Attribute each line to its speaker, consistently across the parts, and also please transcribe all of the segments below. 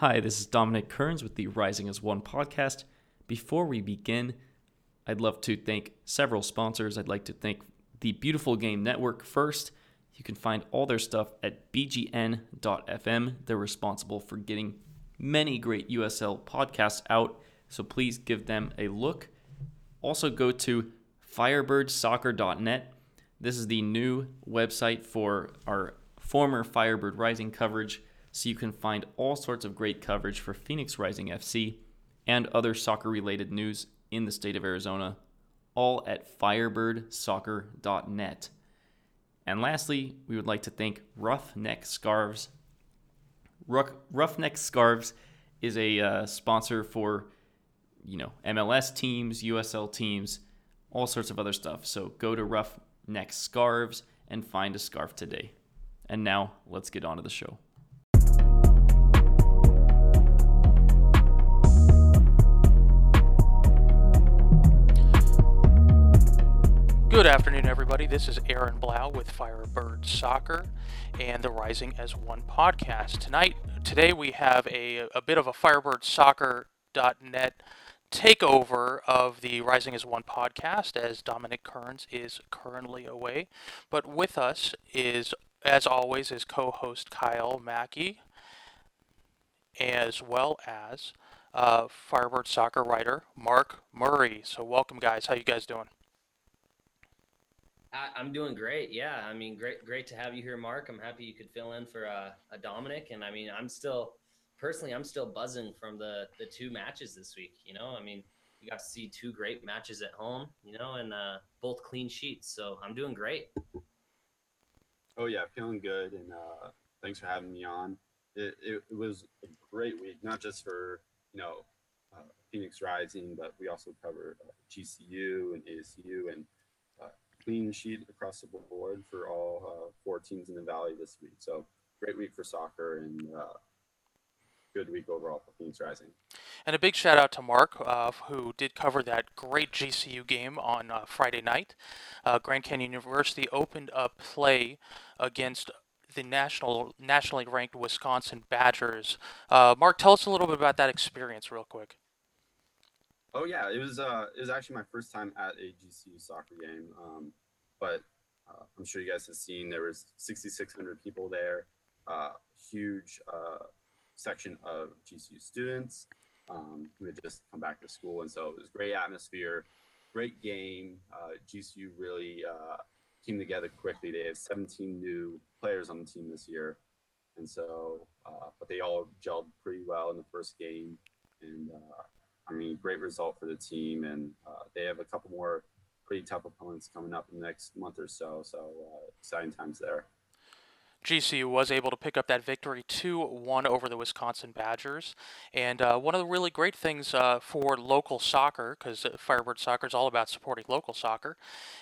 Speaker 1: Hi, this is Dominic Kearns with the Rising as One podcast. Before we begin, I'd love to thank several sponsors. I'd like to thank the Beautiful Game Network first. You can find all their stuff at bgn.fm. They're responsible for getting many great USL podcasts out, so please give them a look. Also, go to firebirdsoccer.net. This is the new website for our former Firebird Rising coverage, so you can find all sorts of great coverage for Phoenix Rising FC and other soccer related news in the state of Arizona, all at firebirdsoccer.net. And lastly, we would like to thank Roughneck Scarves. Roughneck Scarves is a uh, sponsor for, you know, MLS teams, USL teams, all sorts of other stuff. So go to Roughneck Scarves and find a scarf today. And now let's get on to the show.
Speaker 2: Good afternoon, everybody. This is Aaron Blau with Firebird Soccer and the Rising as One podcast. Tonight, today we have a, a bit of a FirebirdSoccer.net takeover of the Rising as One podcast as Dominic Kearns is currently away. But with us is, as always, is co-host Kyle Mackey, as well as uh, Firebird Soccer writer Mark Murray. So welcome, guys. How you guys doing?
Speaker 3: I, am doing great. Yeah, I mean, great, great to have you here, Mark. I'm happy you could fill in for uh, a Dominic, and I mean, I'm still personally, I'm still buzzing from the the two matches this week. You know, I mean, you got to see two great matches at home. You know, and uh, both clean sheets. So I'm doing great.
Speaker 4: Oh yeah, feeling good, and uh, thanks for having me on. It, it, was a great week, not just for you know uh, Phoenix Rising, but we also covered uh, GCU and ASU and clean sheet across the board for all uh, four teams in the Valley this week. So great week for soccer and uh, good week overall for Phoenix Rising.
Speaker 2: And a big shout out to Mark, uh, who did cover that great GCU game on uh, Friday night. Uh, Grand Canyon University opened up play against the national, nationally ranked Wisconsin Badgers. Uh, Mark, tell us a little bit about that experience, real quick.
Speaker 4: Oh yeah, it was uh it was actually my first time at a GCU soccer game. Um, but uh, I'm sure you guys have seen there was 6,600 people there, uh, huge uh, section of GCU students um, who had just come back to school, and so it was great atmosphere, great game. Uh, GCU really uh, came together quickly. They have 17 new players on the team this year, and so uh, but they all gelled pretty well in the first game, and I mean, great result for the team, and uh, they have a couple more pretty tough opponents coming up in the next month or so. So uh, exciting times there.
Speaker 2: GCU was able to pick up that victory 2 1 over the Wisconsin Badgers. And uh, one of the really great things uh, for local soccer, because Firebird Soccer is all about supporting local soccer,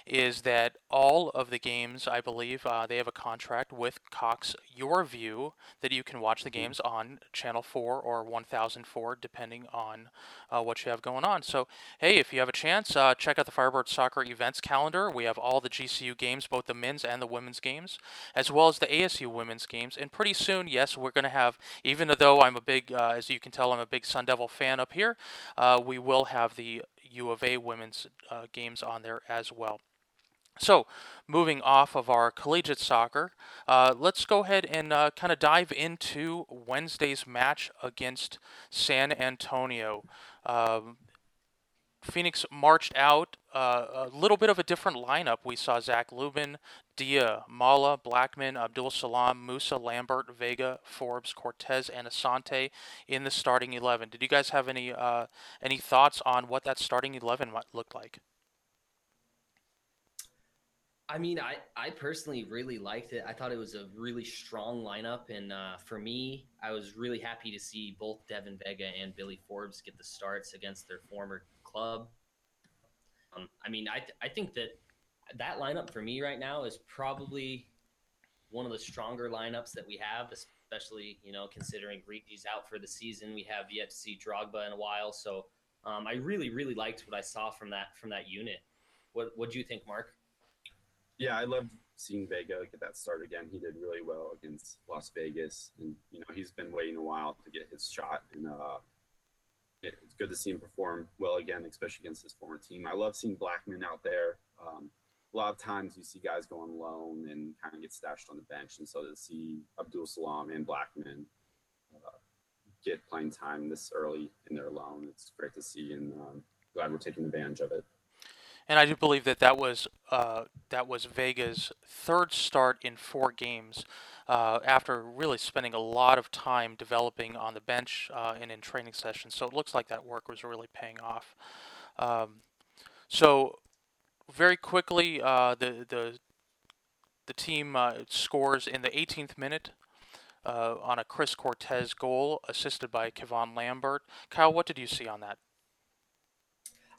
Speaker 2: is that all of the games, I believe, uh, they have a contract with Cox YurView that you can watch the mm-hmm. games on Channel 4 or 1004, depending on uh, what you have going on. So, hey, if you have a chance, uh, check out the Firebird Soccer events calendar. We have all the GCU games, both the men's and the women's games, as well as the AS ASU women's games. And pretty soon, yes, we're going to have, even though I'm a big, uh, as you can tell, I'm a big Sun Devil fan up here, uh, we will have the U of A women's uh, games on there as well. So, moving off of our collegiate soccer, uh, let's go ahead and uh, kind of dive into Wednesday's match against San Antonio. Um, Phoenix marched out a little bit of a different lineup. We saw Zac Lubin, Dia, Mala, Blackmon, Abdul Salam, Musa, Lambert, Vega, Forbes, Cortez, and Asante in the starting eleven. Did you guys have any uh, any thoughts on what that starting eleven might look like?
Speaker 3: I mean, I, I personally really liked it. I thought it was a really strong lineup. And uh, for me, I was really happy to see both Devin Vega and Billy Forbes get the starts against their former club. Um, I mean, I, I think that that lineup for me right now is probably one of the stronger lineups that we have, especially, you know, considering Reedy's out for the season. We have yet to see Drogba in a while. So um, I really, really liked what I saw from that from that unit. What what do you think, Mark?
Speaker 4: Yeah, I loved seeing Vega get that start again. He did really well against Las Vegas, and you know he's been waiting a while to get his shot, and uh, it's good to see him perform well again, especially against his former team. I love seeing Blackmon out there. Um, a lot of times you see guys go on loan and kind of get stashed on the bench, and so to see Abdul Salam and Blackmon uh, get playing time this early in their loan, it's great to see, and um, glad we're taking advantage of it.
Speaker 2: And I do believe that that was uh, that was Vega's third start in four games, uh, after really spending a lot of time developing on the bench uh, and in training sessions. So it looks like that work was really paying off. Um, so very quickly, uh, the the the team uh, scores in the 18th minute uh, on a Chris Cortez goal, assisted by Kevon Lambert. Kyle, what did you see on that?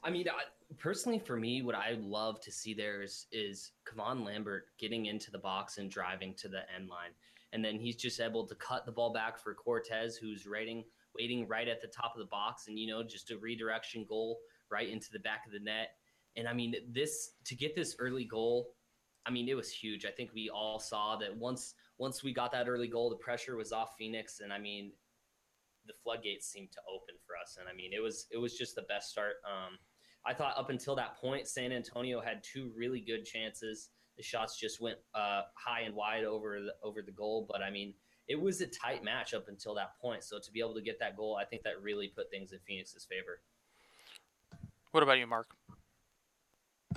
Speaker 3: I mean, I, personally, for me, what I love to see there is is Kevon Lambert getting into the box and driving to the end line, and then he's just able to cut the ball back for Cortez, who's waiting waiting right at the top of the box, and you know, just a redirection goal right into the back of the net. And I mean, this to get this early goal, I mean, it was huge. I think we all saw that once once we got that early goal, the pressure was off Phoenix, and I mean, the floodgates seemed to open for us. And I mean, it was it was just the best start. Um, I thought up until that point, San Antonio had two really good chances. The shots just went uh, high and wide over the over the goal, but I mean, it was a tight match up until that point. So to be able to get that goal, I think that really put things in Phoenix's favor.
Speaker 2: What about you, Mark?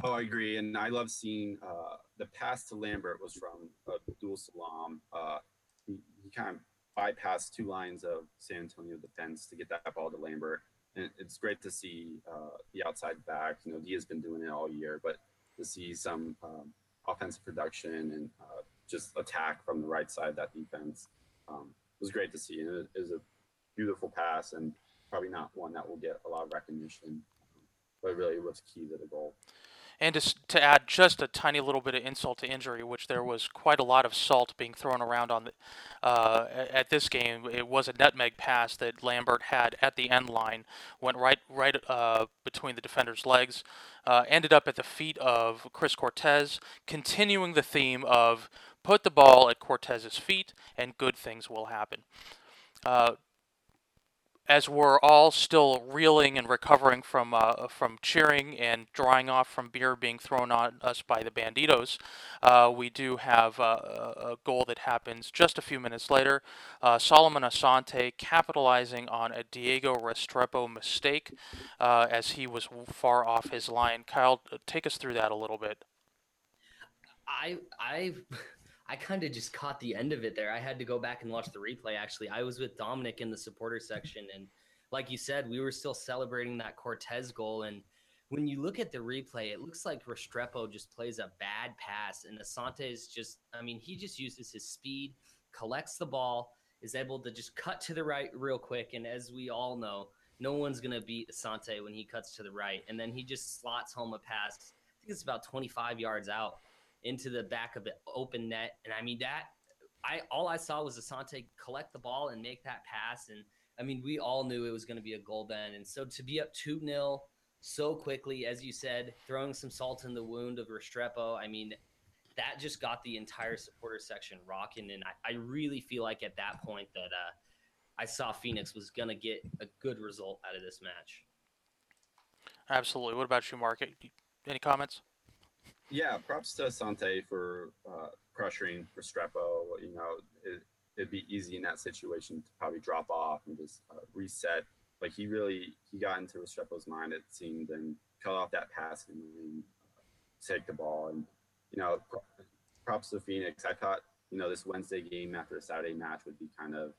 Speaker 4: Oh, I agree, and I love seeing uh, the pass to Lambert was from Abdul Salam. Uh, he, he kind of bypassed two lines of San Antonio defense to get that ball to Lambert and it's great to see uh, the outside back. You know, he has been doing it all year, but to see some um, offensive production and uh, just attack from the right side of that defense um, was great to see. And it is a beautiful pass, and probably not one that will get a lot of recognition, but really was key to the goal.
Speaker 2: And to, to add just a tiny little bit of insult to injury, which there was quite a lot of salt being thrown around on the, uh, at this game. It was a nutmeg pass that Lambert had at the end line, went right right uh, between the defender's legs, uh, ended up at the feet of Chris Cortez, continuing the theme of put the ball at Cortez's feet and good things will happen. As we're all still reeling and recovering from uh, from cheering and drying off from beer being thrown on us by the Banditos, uh, we do have uh, a goal that happens just a few minutes later. Uh, Solomon Asante capitalizing on a Diego Restrepo mistake uh, as he was far off his line. Kyle, take us through that a little bit.
Speaker 3: I I I kind of just caught the end of it there. I had to go back and watch the replay. Actually, I was with Dominic in the supporter section, and like you said, we were still celebrating that Cortez goal. And when you look at the replay, it looks like Restrepo just plays a bad pass, and Asante is just, I mean, he just uses his speed, collects the ball, is able to just cut to the right real quick. And as we all know, no one's going to beat Asante when he cuts to the right. And then he just slots home a pass. I think it's about 25 yards out into the back of the open net. And I mean that I all I saw was Asante collect the ball and make that pass. And I mean, we all knew it was going to be a goal then. And so to be up 2 0 so quickly, as you said, throwing some salt in the wound of Restrepo, I mean, that just got the entire supporter section rocking. And I, I really feel like at that point that uh, I saw Phoenix was going to get a good result out of this match.
Speaker 2: Absolutely. What about you, Mark? Any comments?
Speaker 4: Yeah, props to Sante for uh, pressuring Restrepo. You know, it, would be easy in that situation to probably drop off and just uh, reset. But he really he got into Restrepo's mind, it seemed, and cut off that pass and, and uh, take the ball. And you know, props to Phoenix. I thought you know this Wednesday game after a Saturday match would be kind of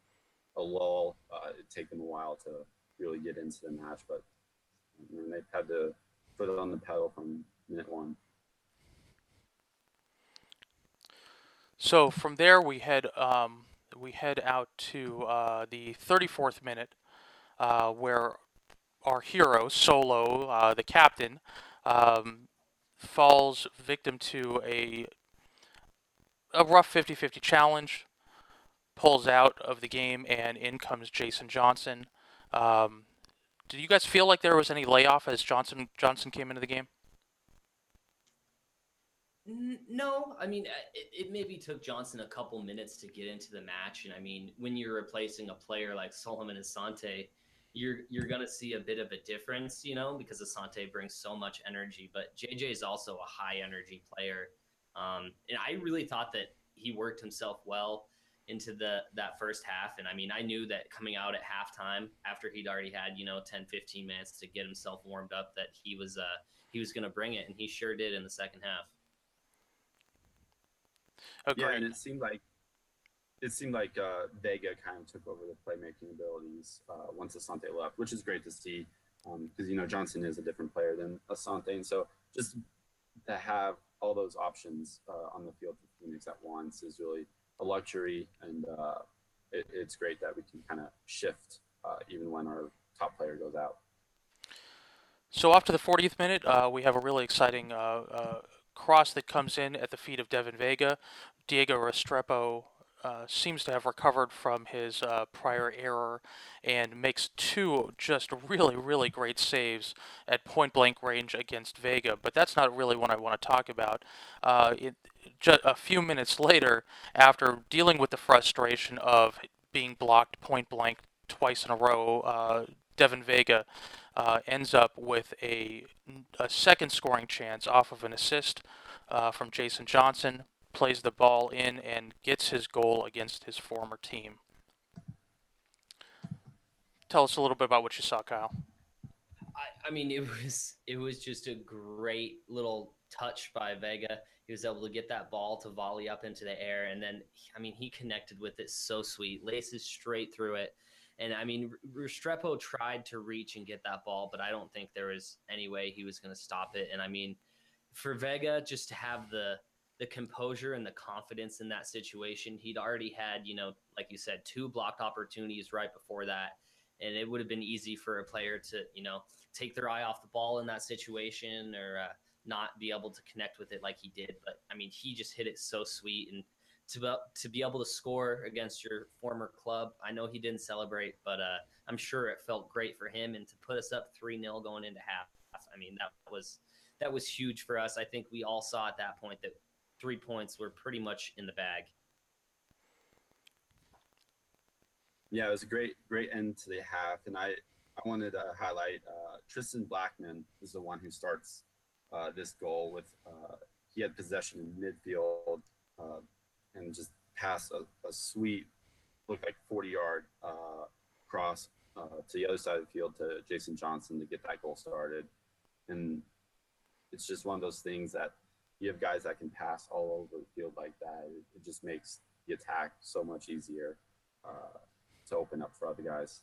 Speaker 4: a lull. Uh, it'd take them a while to really get into the match, but you know, they've had to put it on the pedal from minute one.
Speaker 2: So from there we head um, we head out to uh, the 34th minute, uh, where our hero Solo, uh, the captain, um, falls victim to a a rough 50-50 challenge, pulls out of the game, and in comes Jason Johnson. Um, did you guys feel like there was any layoff as Johnson Johnson came into the game?
Speaker 3: No, I mean, uh, it, it, maybe took Johnson a couple minutes to get into the match, and I mean, when you're replacing a player like Solomon Asante, you're you're gonna see a bit of a difference, you know, because Asante brings so much energy, but JJ is also a high energy player, um, and I really thought that he worked himself well into the that first half, and I mean, I knew that coming out at halftime after he'd already had you know 10, 15 minutes to get himself warmed up, that he was uh he was gonna bring it, and he sure did in the second half.
Speaker 4: Agreed. Yeah, and it seemed like it seemed like uh, Vega kind of took over the playmaking abilities uh, once Asante left, which is great to see because um, you know Johnson is a different player than Asante, and so just to have all those options uh, on the field for Phoenix at once is really a luxury, and uh, it, it's great that we can kind of shift uh, even when our top player goes out.
Speaker 2: So after the 40th minute, uh, we have a really exciting cross that comes in at the feet of Devin Vega. Diego Restrepo uh, seems to have recovered from his uh, prior error and makes two just really, really great saves at point blank range against Vega. But that's not really what I want to talk about. Uh, it, just a few minutes later, after dealing with the frustration of being blocked point blank twice in a row, uh, Devin Vega uh, ends up with a, a second scoring chance off of an assist uh, from Jason Johnson plays the ball in and gets his goal against his former team. Tell us a little bit about what you saw, Kyle.
Speaker 3: I, I mean, it was it was just a great little touch by Vega. He was able to get that ball to volley up into the air, and then I mean, he connected with it so sweet, laces straight through it. And I mean, Restrepo tried to reach and get that ball, but I don't think there was any way he was going to stop it. And I mean, for Vega just to have the the composure and the confidence in that situation. He'd already had, you know, like you said, two blocked opportunities right before that. And it would have been easy for a player to, you know, take their eye off the ball in that situation or uh, not be able to connect with it like he did. But I mean, he just hit it so sweet. And to, to be able to score against your former club, I know he didn't celebrate, but uh, I'm sure it felt great for him. And to put us up 3 0 going into half, I mean, that was. That was huge for us. I think we all saw at that point that three points were pretty much in the bag.
Speaker 4: Yeah, it was a great, great end to the half, and I, I wanted to highlight uh, Tristan Blackmon is the one who starts uh, this goal with. Uh, he had possession in midfield uh, and just pass a, a, sweet, looked like 40 yard uh, cross uh, to the other side of the field to Jason Johnson to get that goal started, and it's just one of those things that you have guys that can pass all over the field like that. It, it just makes the attack so much easier uh, to open up for other guys.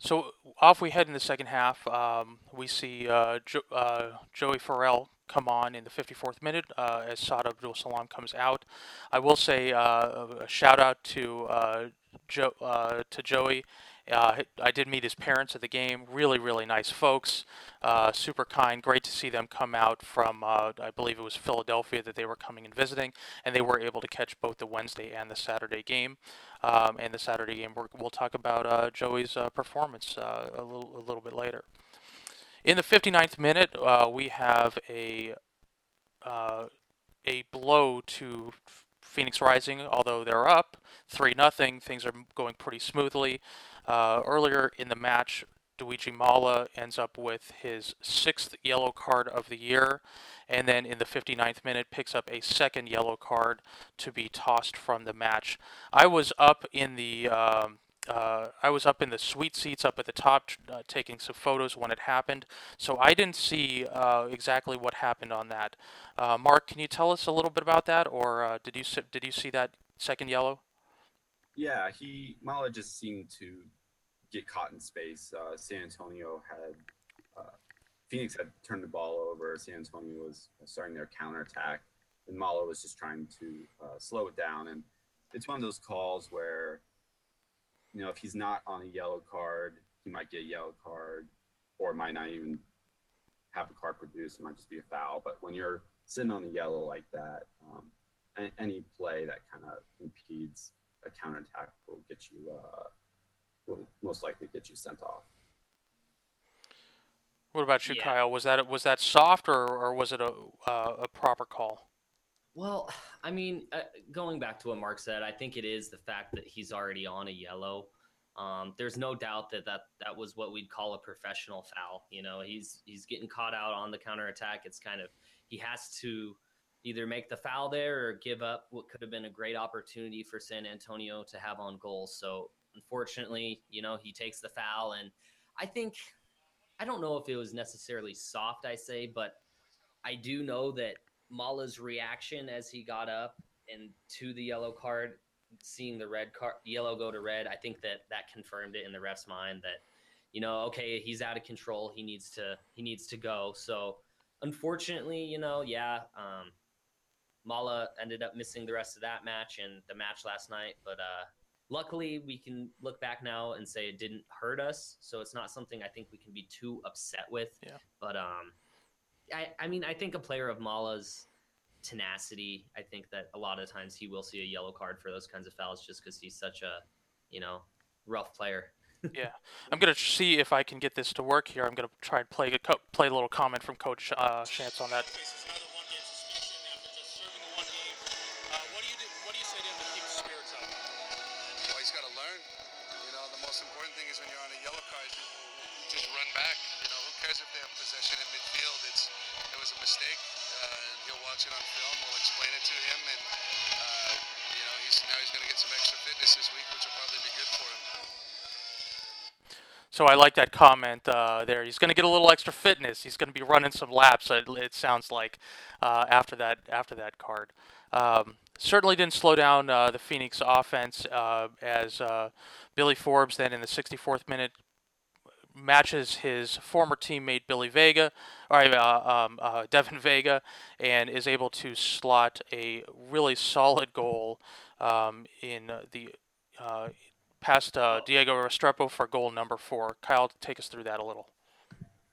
Speaker 2: So off we head in the second half. Um, we see uh, jo- uh, Joey Farrell come on in the 54th minute uh, as Saad Abdul Salam comes out. I will say uh, a shout out to uh, jo- uh, to Joey I did meet his parents at the game. Really, really nice folks. Super kind. Great to see them come out from, I believe it was Philadelphia that they were coming and visiting, and they were able to catch both the Wednesday and the Saturday game. Um, and the Saturday game, we will talk about Joey's performance a, little, a little bit later. In the 59th minute, we have a a blow to Phoenix Rising, although they're up 3 0. Things are going pretty smoothly. Uh, earlier in the match, Luigi Mala ends up with his sixth yellow card of the year, and then in the 59th minute picks up a second yellow card to be tossed from the match. I was up in the um, uh, I was up in the suite seats up at the top uh, taking some photos when it happened, so I didn't see uh, exactly what happened on that. Uh, Mark, can you tell us a little bit about that, or uh, did you did you see that second yellow?
Speaker 4: Yeah, he Mala just seemed to get caught in space. Uh, San Antonio had Phoenix had turned the ball over. San Antonio was starting their counterattack, and Mala was just trying to slow it down. And it's one of those calls where, you know, if he's not on a yellow card, he might get a yellow card, or might not even have a card produced. It might just be a foul. But when you're sitting on the yellow like that, um, any play that kind of impedes a counterattack will get you uh, will most likely get you sent off.
Speaker 2: What about you,
Speaker 3: Yeah.
Speaker 2: Kyle? Was that was that soft or, or was it a uh, a proper call?
Speaker 3: Well, I mean, uh, going back to what Mark said, I think it is the fact that he's already on a yellow. Um, there's no doubt that, that that was what we'd call a professional foul. You know, he's he's getting caught out on the counterattack. It's kind of he has to either make the foul there or give up what could have been a great opportunity for San Antonio to have on goal. So unfortunately, you know, he takes the foul, and I think I don't know if it was necessarily soft. I say, but I do know that Mala's reaction as he got up and to the yellow card, seeing the red card, yellow go to red, I think that that confirmed it in the ref's mind that, you know, okay, he's out of control. He needs to he needs to go. So, unfortunately, you know, yeah, um, Mala ended up missing the rest of that match and the match last night. But uh, luckily, we can look back now and say it didn't hurt us. So it's not something I think we can be too upset with.
Speaker 2: Yeah.
Speaker 3: But um, I, I mean, I think a player of Mala's tenacity, I think that a lot of times he will see a yellow card for those kinds of fouls just because he's such a, you know, rough player.
Speaker 2: Yeah, I'm gonna see if I can get this to work here. I'm gonna try and play a co- play a little comment from Coach uh, Schantz on that. So I like that comment uh, there. He's going to get a little extra fitness. He's going to be running some laps. It, it sounds like uh, after that after that card. Um, certainly didn't slow down uh, the Phoenix offense uh, as uh, Billy Forbes then in the 64th minute matches his former teammate Billy Vega, or uh, um, Devin Vega, and is able to slot a really solid goal um, in the past uh, Diego Restrepo for goal number four. Kyle, take us through that a little.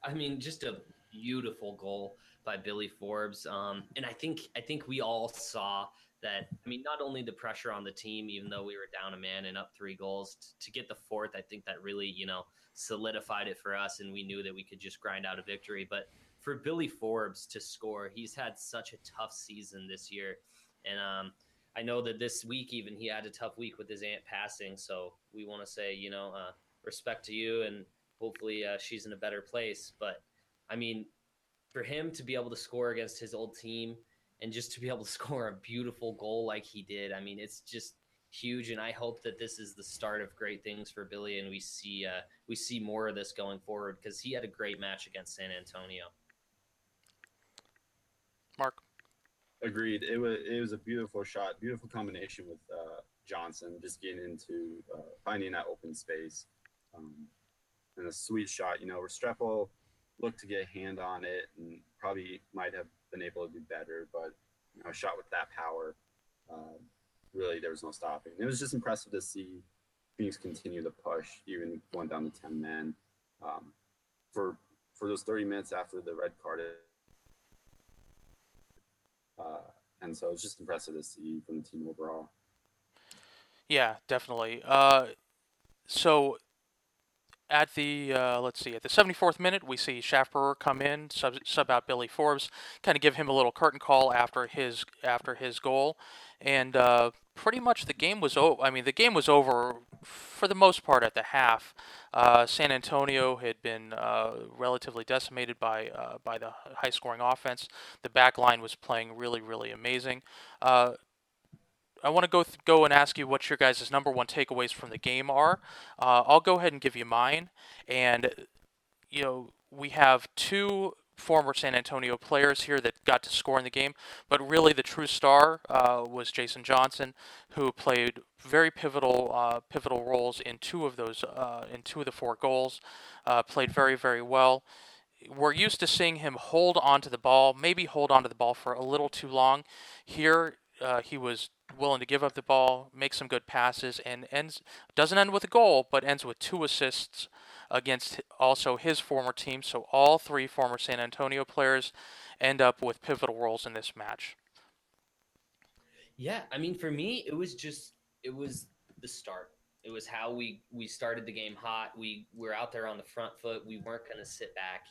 Speaker 3: I mean, just a beautiful goal by Billy Forbes. Um, and I think I think we all saw that. I mean, not only the pressure on the team, even though we were down a man and up three goals, to get the fourth, I think that really you know solidified it for us, and we knew that we could just grind out a victory. But for Billy Forbes to score, he's had such a tough season this year, and um, I know that this week even he had a tough week with his aunt passing. So we want to say, you know, uh, respect to you, and hopefully uh, she's in a better place. But I mean, for him to be able to score against his old team and just to be able to score a beautiful goal like he did, I mean, it's just huge. And I hope that this is the start of great things for Billy, and we see uh, we see more of this going forward because he had a great match against San Antonio.
Speaker 2: Mark.
Speaker 4: Agreed. It was it was a beautiful shot, beautiful combination with uh, Johnson, just getting into uh, finding that open space, um, and a sweet shot. You know, Restrepo looked to get a hand on it and probably might have been able to do better, but you know, a shot with that power, uh, really there was no stopping. It was just impressive to see Phoenix continue to push, even going down to ten men. Um, for for those thirty minutes after the red card, uh, and so it's just impressive to see from the team overall.
Speaker 2: Yeah, definitely. Uh, so at the uh, let's see, at the 74th minute, we see Shaft Brewer come in, sub, sub out Billy Forbes, kind of give him a little curtain call after his after his goal, and uh, pretty much the game was over. I mean, the game was over for the most part at the half. Uh, San Antonio had been uh, relatively decimated by uh, by the high scoring offense. The back line was playing really, really amazing. I want to go th- go and ask you what your guys' number one takeaways from the game are. Uh, I'll go ahead and give you mine. And you know, we have two former San Antonio players here that got to score in the game, but really the true star uh, was Jason Johnson, who played very pivotal uh, pivotal roles in two of those uh, in two of the four goals. Uh, played very very well. We're used to seeing him hold onto the ball, maybe hold onto the ball for a little too long. Here, uh, he was willing to give up the ball, make some good passes, and ends doesn't end with a goal, but ends with two assists against also his former team. So all three former San Antonio players end up with pivotal roles in this match.
Speaker 3: Yeah, I mean, for me, it was just it was the start. It was how we we started the game hot. We were out there on the front foot. We weren't going to sit back,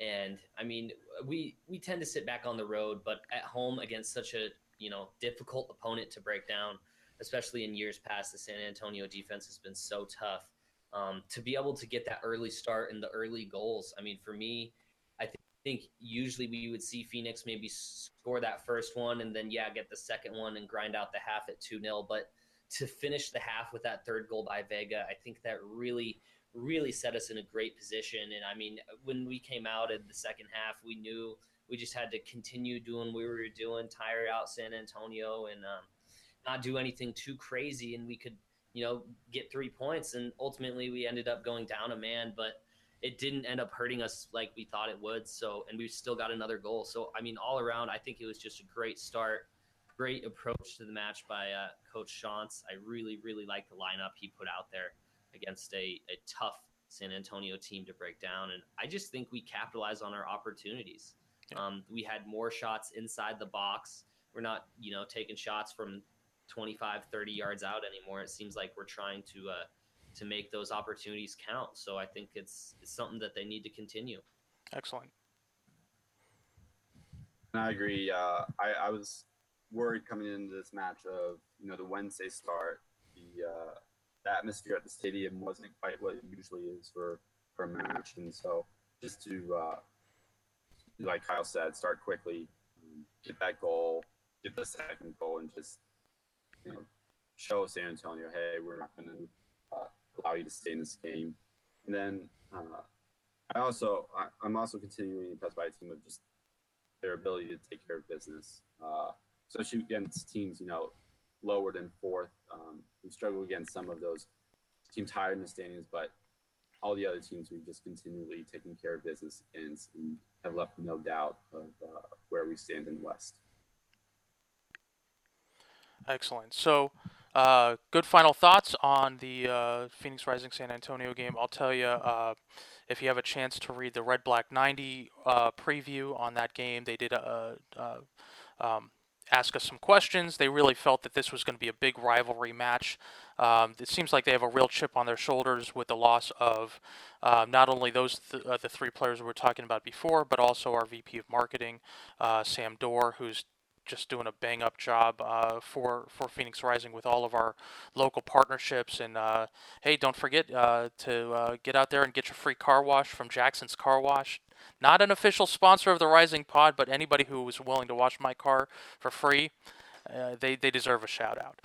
Speaker 3: And I mean, we we tend to sit back on the road, but at home against such a you know difficult opponent to break down, especially in years past, the San Antonio defense has been so tough. Um, to be able to get that early start and the early goals, I mean, for me, I th- think usually we would see Phoenix maybe score that first one and then yeah get the second one and grind out the half at two 0 But to finish the half with that third goal by Vega, I think that really really set us in a great position. And I mean, when we came out in the second half, we knew we just had to continue doing what we were doing, tire out San Antonio, and um, not do anything too crazy, and we could, you know, get three points. And ultimately, we ended up going down a man, but it didn't end up hurting us like we thought it would. So, and we still got another goal. So, I mean, all around, I think it was just a great start, great approach to the match by uh, Coach Schantz. I really, really like the lineup he put out there against a, a tough San Antonio team to break down. And I just think we capitalize on our opportunities. Yeah. Um, we had more shots inside the box. We're not, you know, taking shots from 25, 30 yards out anymore. It seems like we're trying to uh, to make those opportunities count. So I think it's it's something that they need to continue.
Speaker 2: Excellent.
Speaker 4: I agree. Uh, I, I was worried coming into this match of you know the Wednesday start, the uh, the atmosphere at the stadium wasn't quite what it usually is for for a match, and so just to uh, like Kyle said, start quickly, get that goal, get the second goal, and just you know show San Antonio, hey, we're not going to uh, allow you to stay in this game. And then uh, I also I, am also continuing impressed by a team of just their ability to take care of business, uh, especially against teams you know lower than fourth. Um, we struggle against some of those teams higher in the standings, but all the other teams we've just continually taken care of business against and have left no doubt of uh, where we stand in the West.
Speaker 2: Excellent. So, uh, good final thoughts on the uh, Phoenix Rising San Antonio game. I'll tell you, uh, if you have a chance to read the Red Black 90 uh, preview on that game, they did a, a um, ask us some questions. They really felt that this was going to be a big rivalry match. Um, it seems like they have a real chip on their shoulders with the loss of uh, not only those th- uh, the three players we were talking about before, but also our VP of marketing, uh, Sam Dorr, who's just doing a bang up job uh, for for Phoenix Rising with all of our local partnerships. And uh, hey, don't forget uh, to uh, get out there and get your free car wash from Jackson's Car Wash. Not an official sponsor of the Rising Pod, but anybody who was willing to wash my car for free, uh, they they deserve a shout out.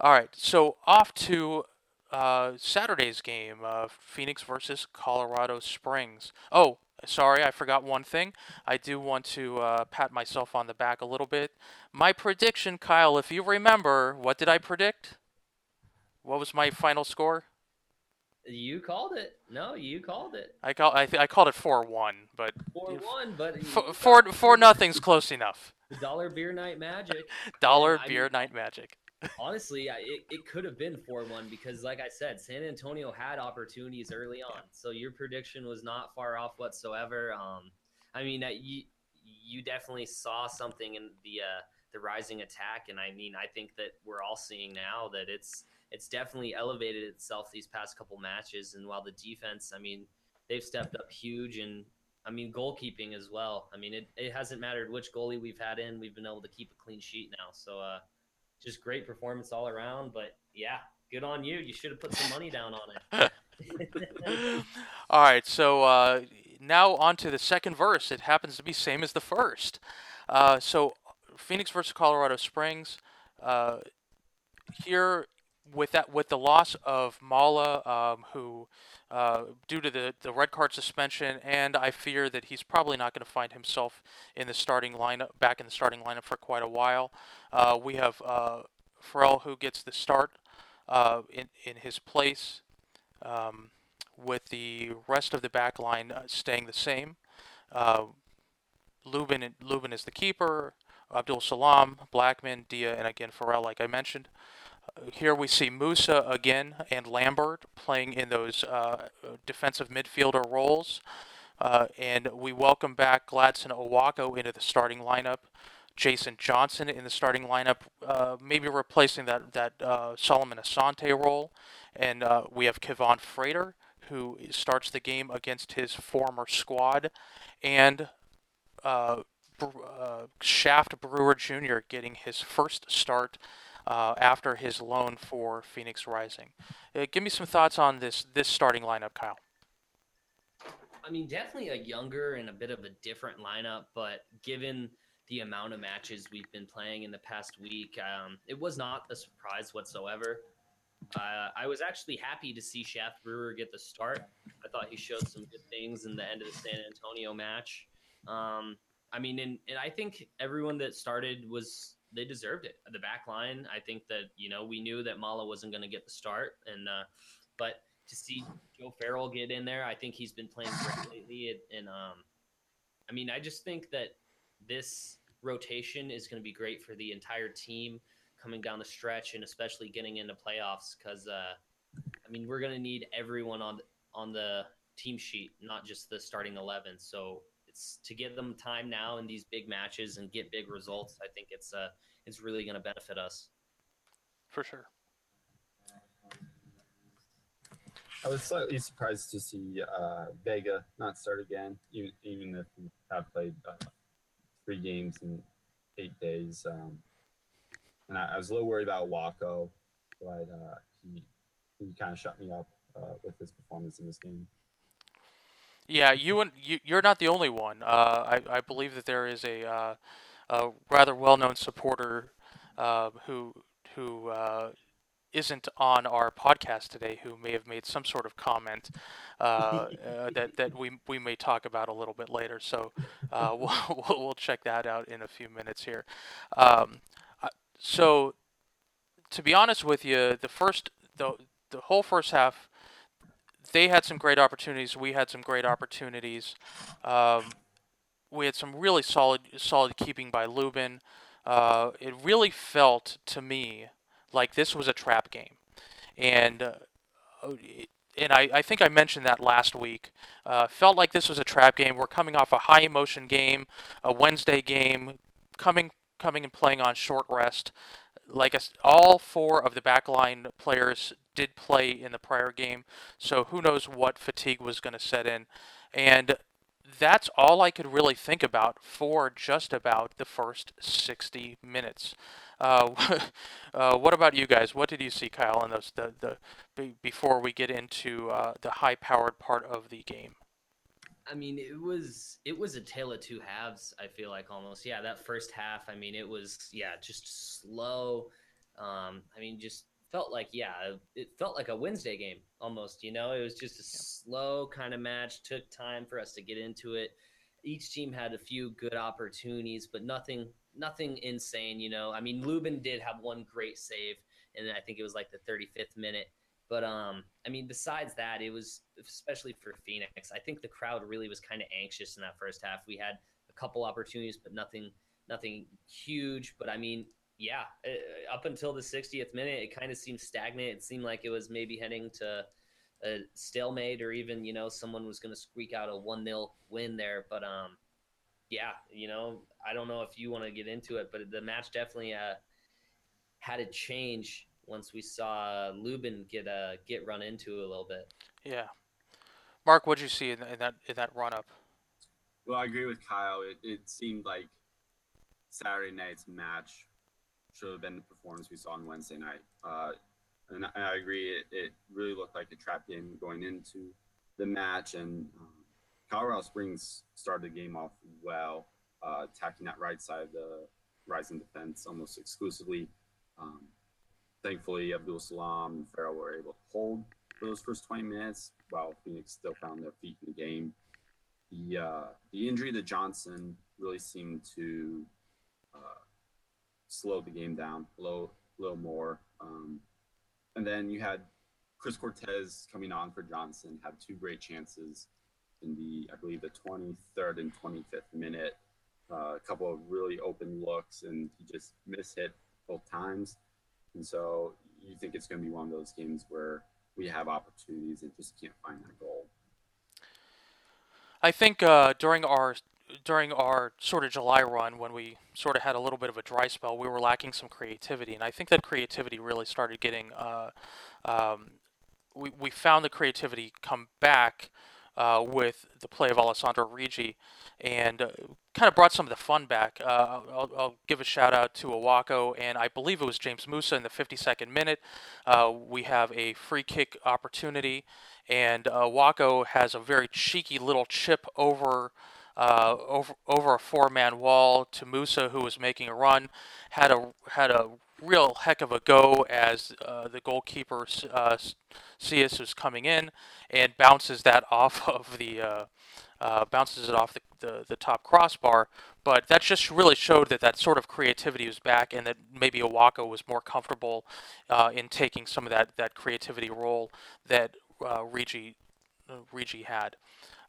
Speaker 2: All right, so off to uh, Saturday's game, Phoenix versus Colorado Springs. Oh, Sorry, I forgot one thing. I do want to uh, pat myself on the back a little bit. My prediction, Kyle, if you remember, what did I predict? What was my final score?
Speaker 3: You called it. No, you called it.
Speaker 2: I call I th- I called it four one, but
Speaker 3: four one, but
Speaker 2: f- four four nothing's close enough.
Speaker 3: Dollar beer night magic.
Speaker 2: Dollar beer mean, night magic
Speaker 3: honestly, it, it could have been 4 1 because, like I said, San Antonio had opportunities early on. So your prediction was not far off whatsoever. Um, I mean, uh, you, you definitely saw something in the, uh, the rising attack. And I mean, I think that we're all seeing now that it's, it's definitely elevated itself these past couple matches. And while the defense, I mean, they've stepped up huge and I mean, goalkeeping as well. I mean, it, it hasn't mattered which goalie we've had in, we've been able to keep a clean sheet now. So, uh, just great performance all around. But yeah, good on you. You should have put some money down on
Speaker 2: it. all right, so uh, now on to the second verse. It happens to be same as the first. Uh, so Phoenix versus Colorado Springs. Uh, here with that with the loss of Mala, um, who uh, due to the, the red card suspension, and I fear that he's probably not going to find himself in the starting lineup, back in the starting lineup for quite a while. Uh, we have uh, Farrell who gets the start uh, in in his place, um, with the rest of the back line uh, staying the same. Uh, Lubin Lubin is the keeper. Abdul Salam, Blackmon, Dia, and again Farrell, like I mentioned. Here we see Musa again and Lambert playing in those uh, defensive midfielder roles. Uh, and we welcome back Gladson Awako into the starting lineup. Jason Johnson in the starting lineup, uh, maybe replacing that that uh, Solomon Asante role. And uh, we have Kevaughn Frater, who starts the game against his former squad, and uh, Shaft Brewer Jr. getting his first start uh, after his loan for Phoenix Rising. Uh, give me some thoughts on this this starting lineup, Kyle.
Speaker 3: I mean, definitely a younger and a bit of a different lineup, but given the amount of matches we've been playing in the past week, um, it was not a surprise whatsoever. Uh, I was actually happy to see Shaft Brewer get the start. I thought he showed some good things in the end of the San Antonio match. Um, I mean, and, and I think everyone that started was they deserved it. The back line, I think that you know we knew that Mala wasn't going to get the start, and uh, but to see Joe Farrell get in there, I think he's been playing great lately. And, um, I mean, I just think that this rotation is going to be great for the entire team coming down the stretch, and especially getting into playoffs. Because uh, I mean, we're going to need everyone on on the team sheet, not just the starting eleven. So it's to give them time now in these big matches and get big results. I think it's uh it's really going to benefit us.
Speaker 2: For sure.
Speaker 4: I was slightly surprised to see uh, Vega not start again, even, even if we have played uh, three games in eight days. Um, and I, I, was a little worried about Wako, but uh, he he kind of shut me up uh, with his performance in this game.
Speaker 2: Yeah, you and you, you're not the only one. Uh, I, I believe that there is a, uh, a rather well-known supporter uh, who who uh, isn't on our podcast today who may have made some sort of comment uh, uh, that that we we may talk about a little bit later. So we'll, we'll check that out in a few minutes here. Um, so to be honest with you, the first the the whole first half they had some great opportunities. We had some great opportunities. Um, we had some really solid solid keeping by Lubin. Uh, it really felt to me like this was a trap game, and uh, and I, I think I mentioned that last week. Uh, felt like this was a trap game. We're coming off a high emotion game, a Wednesday game, coming coming and playing on short rest. Like a, all four of the backline players did play in the prior game, so who knows what fatigue was going to set in. And that's all I could really think about for just about the first 60 minutes. Uh, uh, what about you guys? What did you see, Kyle, in those the, the before we get into uh, the high-powered part of the game?
Speaker 3: I mean, it was it was a tale of two halves. I feel like almost. Yeah, that first half. I mean, it was yeah, just slow. Um, I mean, just felt like yeah, it felt like a Wednesday game almost. You know, it was just a slow kind of match. Took time for us to get into it. Each team had a few good opportunities, but nothing nothing insane. You know, I mean, Lubin did have one great save, and I think it was like the 35th minute. But um, I mean, besides that, it was especially for Phoenix. I think the crowd really was kind of anxious in that first half. We had a couple opportunities, but nothing, nothing huge. But I mean, yeah, uh, up until the 60th minute, it kind of seemed stagnant. It seemed like it was maybe heading to a stalemate, or even you know someone was going to squeak out a one 0 win there. But um, yeah, you know, I don't know if you want to get into it, but the match definitely uh, had a change once we saw Lubin get uh get run into a little bit.
Speaker 2: Yeah, Mark, what did you see in, in that in that run up?
Speaker 4: Well, I agree with Kyle. It, it seemed like Saturday night's match should have been the performance we saw on Wednesday night. Uh, and, I, I agree, it, it, really looked like a trap game going into the match. And um, Colorado Springs started the game off well, uh, attacking that right side of the rising defense almost exclusively. Um, thankfully, Abdul Salam and Farrell were able to hold for those first 20 minutes while Phoenix still found their feet in the game. The, uh, the injury to Johnson really seemed to uh, slow the game down a little, little more. Um, and then you had Chris Cortez coming on for Johnson, had two great chances in the, I believe, the 23rd and 25th minute. Uh, a couple of really open looks, and he just mishit both times. And so you think it's going to be one of those games where we have opportunities and just can't find that goal.
Speaker 2: I think uh, during our during our sort of July run, when we sort of had a little bit of a dry spell, we were lacking some creativity, and I think that creativity really started getting uh, um, we, we found the creativity come back uh, with the play of Alessandro Riggi and uh, kind of brought some of the fun back. Uh, I'll, I'll, give a shout out to Awako, and I believe it was James Musa in the 52nd minute. Uh, we have a free kick opportunity, and Awako has a very cheeky little chip over. Uh, over over a four-man wall to Musa, who was making a run, had a had a real heck of a go as uh, the goalkeeper uh, Cius was coming in and bounces that off of the uh, uh, bounces it off the, the, the, top crossbar. But that just really showed that that sort of creativity was back and that maybe Awako was more comfortable in taking some of that, that creativity role that uh, Riggi, Riggi had.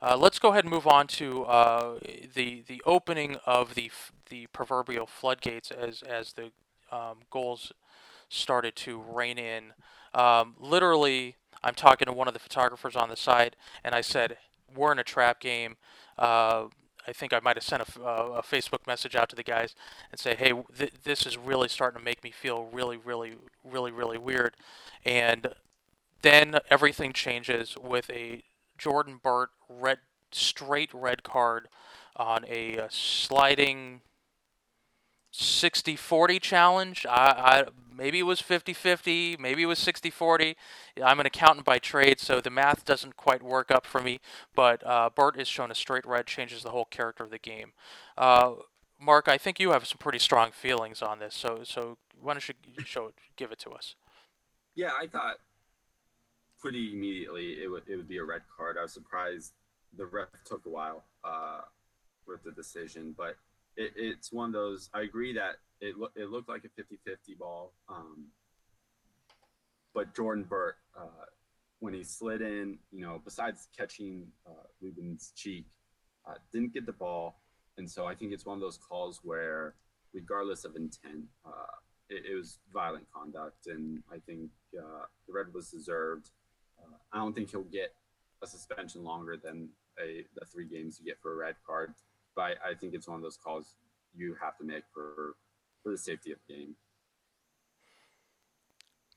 Speaker 2: Uh, let's go ahead and move on to uh, the the opening of the the proverbial floodgates as as the um, goals started to rain in. Um, literally, I'm talking to one of the photographers on the side, and I said, "We're in a trap game." Uh, I think I might have sent a, a, Facebook message out to the guys and say, "Hey, th- this is really starting to make me feel really, really, really, really weird." And then everything changes with a Jordan Burt red, straight red card on a, a sliding 60-40 challenge. I, I maybe it was 50-50, maybe it was 60-40. I'm an accountant by trade, so the math doesn't quite work up for me. But uh, Burt is shown a straight red, changes the whole character of the game. Uh, Mark, I think you have some pretty strong feelings on this, so so why don't you show it, give it to us?
Speaker 4: Yeah, I thought pretty immediately it would it would be a red card. I was surprised the ref took a while uh, with the decision, but it, it's one of those. I agree that it lo- it looked like a 50-50 ball, um, but Jordan Burt, uh, when he slid in, you know, besides catching uh, Lubin's cheek, uh, didn't get the ball, and so I think it's one of those calls where, regardless of intent, uh, it, it, was violent conduct, and I think uh, the red was deserved. Uh, I don't think he'll get a suspension longer than a, the three games you get for a red card but I, I think it's one of those calls you have to make for for the safety of the game.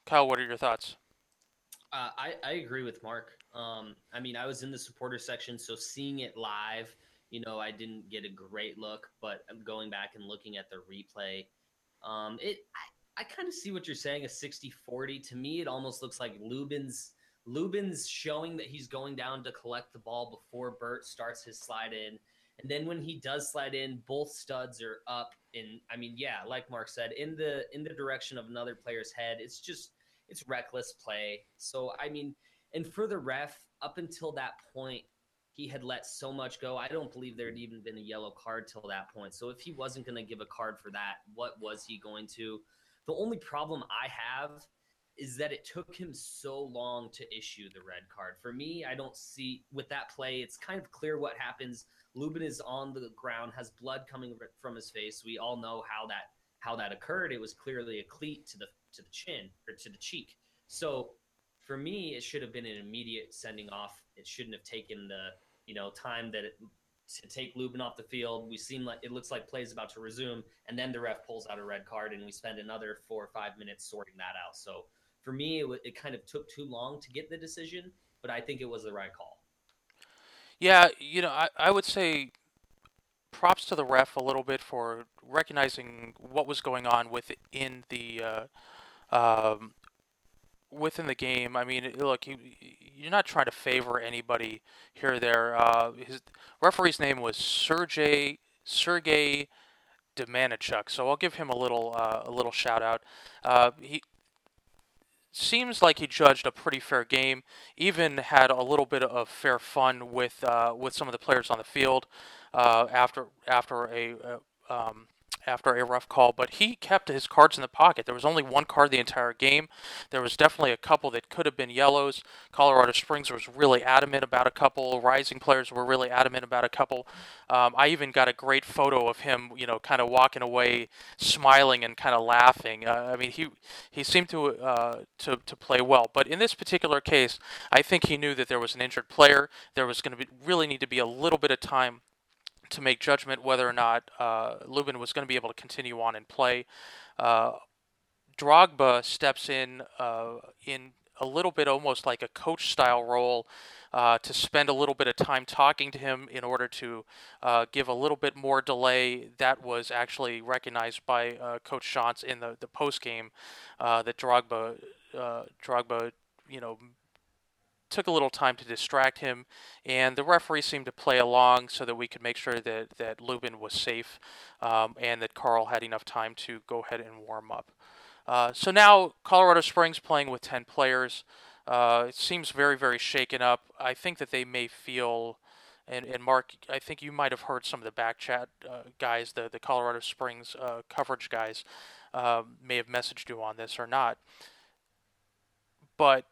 Speaker 2: Kyle, what are your thoughts?
Speaker 3: Uh, I, I agree with Mark. Um, I mean, I was in the supporter section, so seeing it live, you know, I didn't get a great look, but going back and looking at the replay, um, it I, I kind of see what you're saying, a 60-40. To me, it almost looks like Lubin's Lubin's showing that he's going down to collect the ball before Burt starts his slide in. And then when he does slide in, both studs are up in I mean, yeah, like Mark said, in the in the direction of another player's head. It's just it's reckless play. So I mean, and for the ref, up until that point, he had let so much go. I don't believe there had even been a yellow card till that point. So if he wasn't going to give a card for that, what was he going to? The only problem I have is that it took him so long to issue the red card. For me, I don't see with that play, it's kind of clear what happens. Lubin is on the ground, has blood coming from his face. We all know how that how that occurred. It was clearly a cleat to the to the chin or to the cheek. So for me, it should have been an immediate sending off. It shouldn't have taken the you know time that it to take Lubin off the field. We seem like it looks like play is about to resume, and then the ref pulls out a red card, and we spend another four or five minutes sorting that out. So for me, it, it kind of took too long to get the decision, but I think it was the right call.
Speaker 2: Yeah, you know, I, I would say props to the ref a little bit for recognizing what was going on within the uh, um, within the game. I mean, look, you, you're not trying to favor anybody here or there. Uh, his referee's name was Sergey Sergey Domanichuk, so I'll give him a little uh, a little shout out. Uh, he seems like he judged a pretty fair game. Even had a little bit of fair fun with uh, with some of the players on the field uh, after after a, a uh, um, after a rough call, but he kept his cards in the pocket. There was only one card the entire game. There was definitely a couple that could have been yellows. Colorado Springs was really adamant about a couple. Rising players were really adamant about a couple. Um, I even got a great photo of him, you know, kind of walking away, smiling and kind of laughing. Uh, I mean, he he seemed to uh, to to play well, but in this particular case, I think he knew that there was an injured player. There was going to be really need to be a little bit of time to make judgment whether or not uh, Lubin was going to be able to continue on and play. Uh, Drogba steps in uh, in a little bit almost like a coach style role uh, to spend a little bit of time talking to him in order to uh, give a little bit more delay. That was actually recognized by uh, Coach Schantz in the, the post game uh, that Drogba, uh, Drogba, you know, took a little time to distract him, and the referee seemed to play along so that we could make sure that, that Lubin was safe um, and that Carl had enough time to go ahead and warm up. Uh, so now Colorado Springs playing with 10 players. Uh, it seems very, very shaken up. I think that they may feel, and, and Mark, I think you might have heard some of the back chat uh, guys, the, the Colorado Springs uh, coverage guys, um, may have messaged you on this or not. But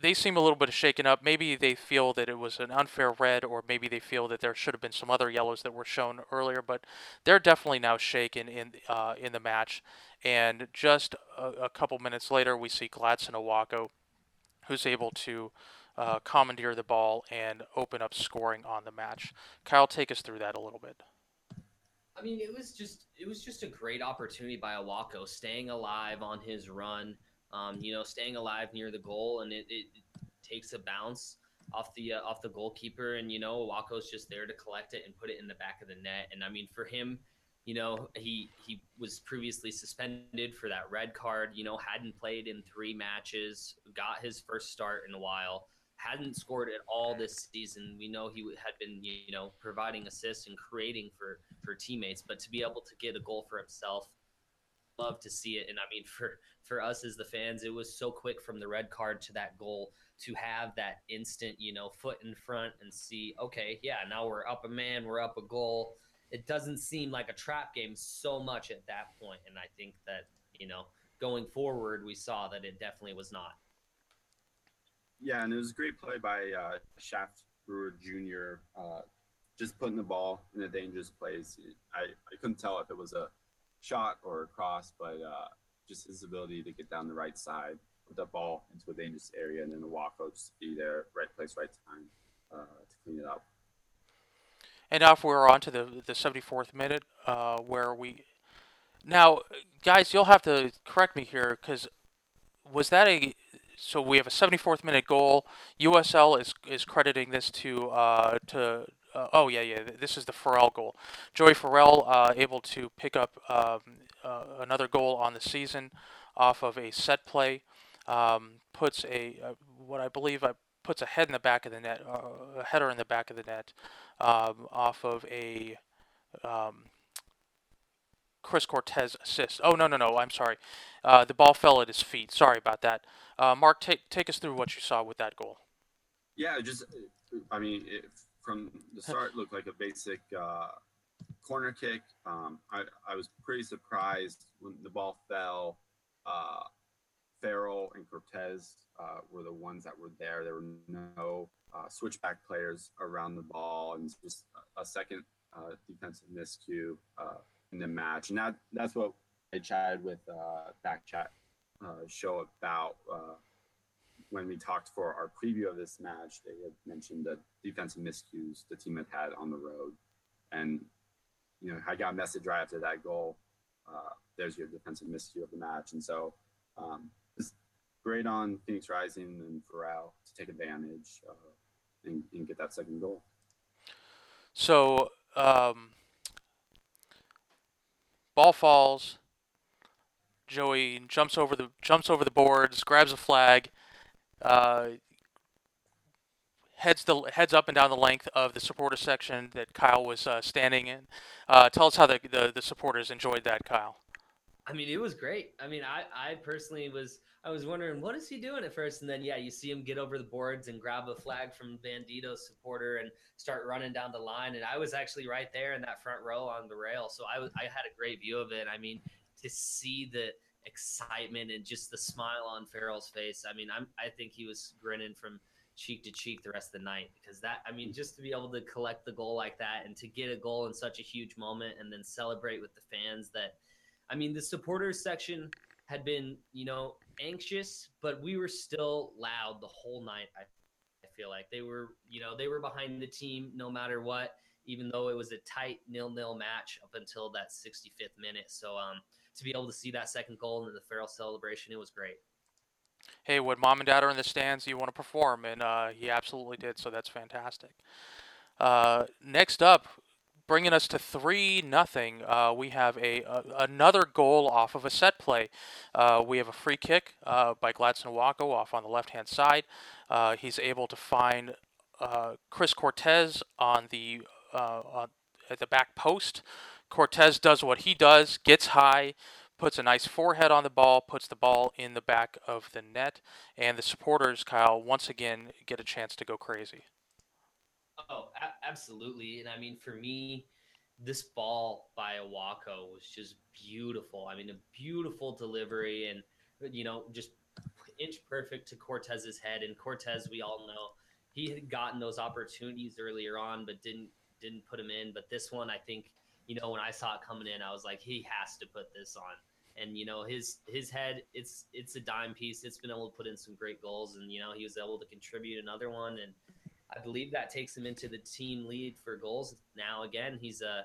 Speaker 2: they seem a little bit shaken up. Maybe they feel that it was an unfair red, or maybe they feel that there should have been some other yellows that were shown earlier. But they're definitely now shaken in uh, in the match. And just a, a, couple minutes later, we see Gladson Awako, who's able to uh, commandeer the ball and open up scoring on the match. Kyle, take us through that a little bit.
Speaker 3: I mean, it was just it was just a great opportunity by Awako, staying alive on his run. Um, you know, staying alive near the goal, and it, it, takes a bounce off the uh, off the goalkeeper, and you know, Awako's just there to collect it and put it in the back of the net. And I mean, for him you know, he he was previously suspended for that red card. You know, hadn't played in three matches, got his first start in a while, hadn't scored at all this season. We know he had been, you know, providing assists and creating for for teammates, but to be able to get a goal for himself, love to see it. And I mean, for for us as the fans, it was so quick from the red card to that goal to have that instant, you know, foot in front and see, okay, yeah, now we're up a man, we're up a goal it doesn't seem like a trap game so much at that point. And I think that, you know, going forward, we saw that it definitely was not.
Speaker 4: Yeah, and it was a great play by uh, Shaft Brewer Jr. Uh, just putting the ball in a dangerous place. I, I couldn't tell if it was a shot or a cross, but uh, just his ability to get down the right side, put the ball into a dangerous area, and then the walk just be there, right place, right time uh, to clean it up.
Speaker 2: And now if we're on to the, the 74th minute, uh, where we... Now, guys, you'll have to correct me here, because was that a... So we have a 74th minute goal. USL is is crediting this to uh, to uh, oh yeah yeah this is the Farrell goal. Joey Farrell uh, able to pick up um, uh, another goal on the season off of a set play. Um, puts a uh, what I believe I puts a head in the back of the net, uh, a header in the back of the net, um, off of a um, Chris Cortez assist. Oh no no no! I'm sorry. Uh, the ball fell at his feet. Sorry about that. Uh, Mark, take take us through what you saw with that goal.
Speaker 4: Yeah, just I mean, it, from the start, looked like a basic uh, corner kick. Um, I I was pretty surprised when the ball fell. Uh, Farrell and Cortez uh, were the ones that were there. There were no uh, switchback players around the ball, and just a second uh, defensive miscue uh, in the match. And that that's what I chatted with back chat uh, show about when we talked for our preview of this match. They had mentioned the defensive miscues the team had had on the road, and you know I got a message right after that goal. there's your defensive miscue of the match, and so. Um, great on Phoenix Rising and Farrell to take advantage uh, and, and, get that second goal.
Speaker 2: So, um, ball falls. Joey jumps over the jumps over the boards, grabs a flag, uh, heads the heads up and down the length of the supporter section that Kyle was uh, standing in. Uh, tell us how the, the the supporters enjoyed that, Kyle.
Speaker 3: I mean, it was great. I mean, I I personally was I was wondering what is he doing at first, and then yeah, you see him get over the boards and grab a flag from Bandito's supporter and start running down the line. And I was actually right there in that front row on the rail, so I was I had a great view of it. I mean, to see the excitement and just the smile on Farrell's face. I mean, I'm I think he was grinning from cheek to cheek the rest of the night because that I mean just to be able to collect the goal like that and to get a goal in such a huge moment and then celebrate with the fans that I mean the supporters section had been, you know, anxious, but we were still loud the whole night. I, I feel like they were, you know, they were behind the team no matter what, even though it was a tight nil-nil match up until that 65th minute. So um, to be able to see that second goal and the Farrell celebration, it was great.
Speaker 2: hey, when mom and dad are in the stands, you want to perform, and uh, he absolutely did. So that's fantastic. Uh, next up, bringing us to three nothing. Uh, we have a, a, another goal off of a set play. Uh, we have a free kick uh, by Gladson Awako off on the left hand side. Uh, he's able to find uh, Chris Cortez on the uh, at the back post. Cortez does what he does, gets high, puts a nice forehead on the ball, puts the ball in the back of the net, and the supporters, Kyle, once again get a chance to go crazy.
Speaker 3: Oh, a- absolutely. And I mean, for me, this ball by Awako was just beautiful. I mean, a beautiful delivery and, you know, just inch perfect to Cortez's head. And Cortez, we all know, he had gotten those opportunities earlier on, but didn't didn't put him in. But this one, I think, you know, when I saw it coming in, I was like, he has to put this on. And you know, his his head, it's it's a dime piece. It's been able to put in some great goals, and you know, he was able to contribute another one. And I believe that takes him into the team lead for goals. Now again, he's uh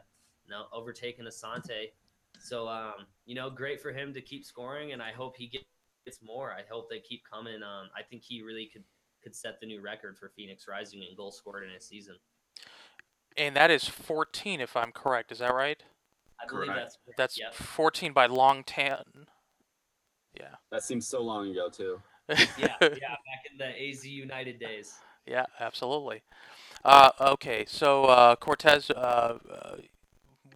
Speaker 3: now overtaken Asante. So um, you know, great for him to keep scoring, and I hope he gets more. I hope they keep coming. Um, I think he really could could set the new record for Phoenix Rising in goals scored in a season.
Speaker 2: And that is 14, if I'm correct. Is that right?
Speaker 3: I believe
Speaker 4: Correct.
Speaker 3: that's correct.
Speaker 2: That's
Speaker 3: Yep.
Speaker 2: 14 by Long Tan. Yeah.
Speaker 4: That seems so long ago too.
Speaker 3: yeah, yeah, back in the AZ United days.
Speaker 2: Yeah, absolutely. Uh, okay, so uh, Cortez uh, uh,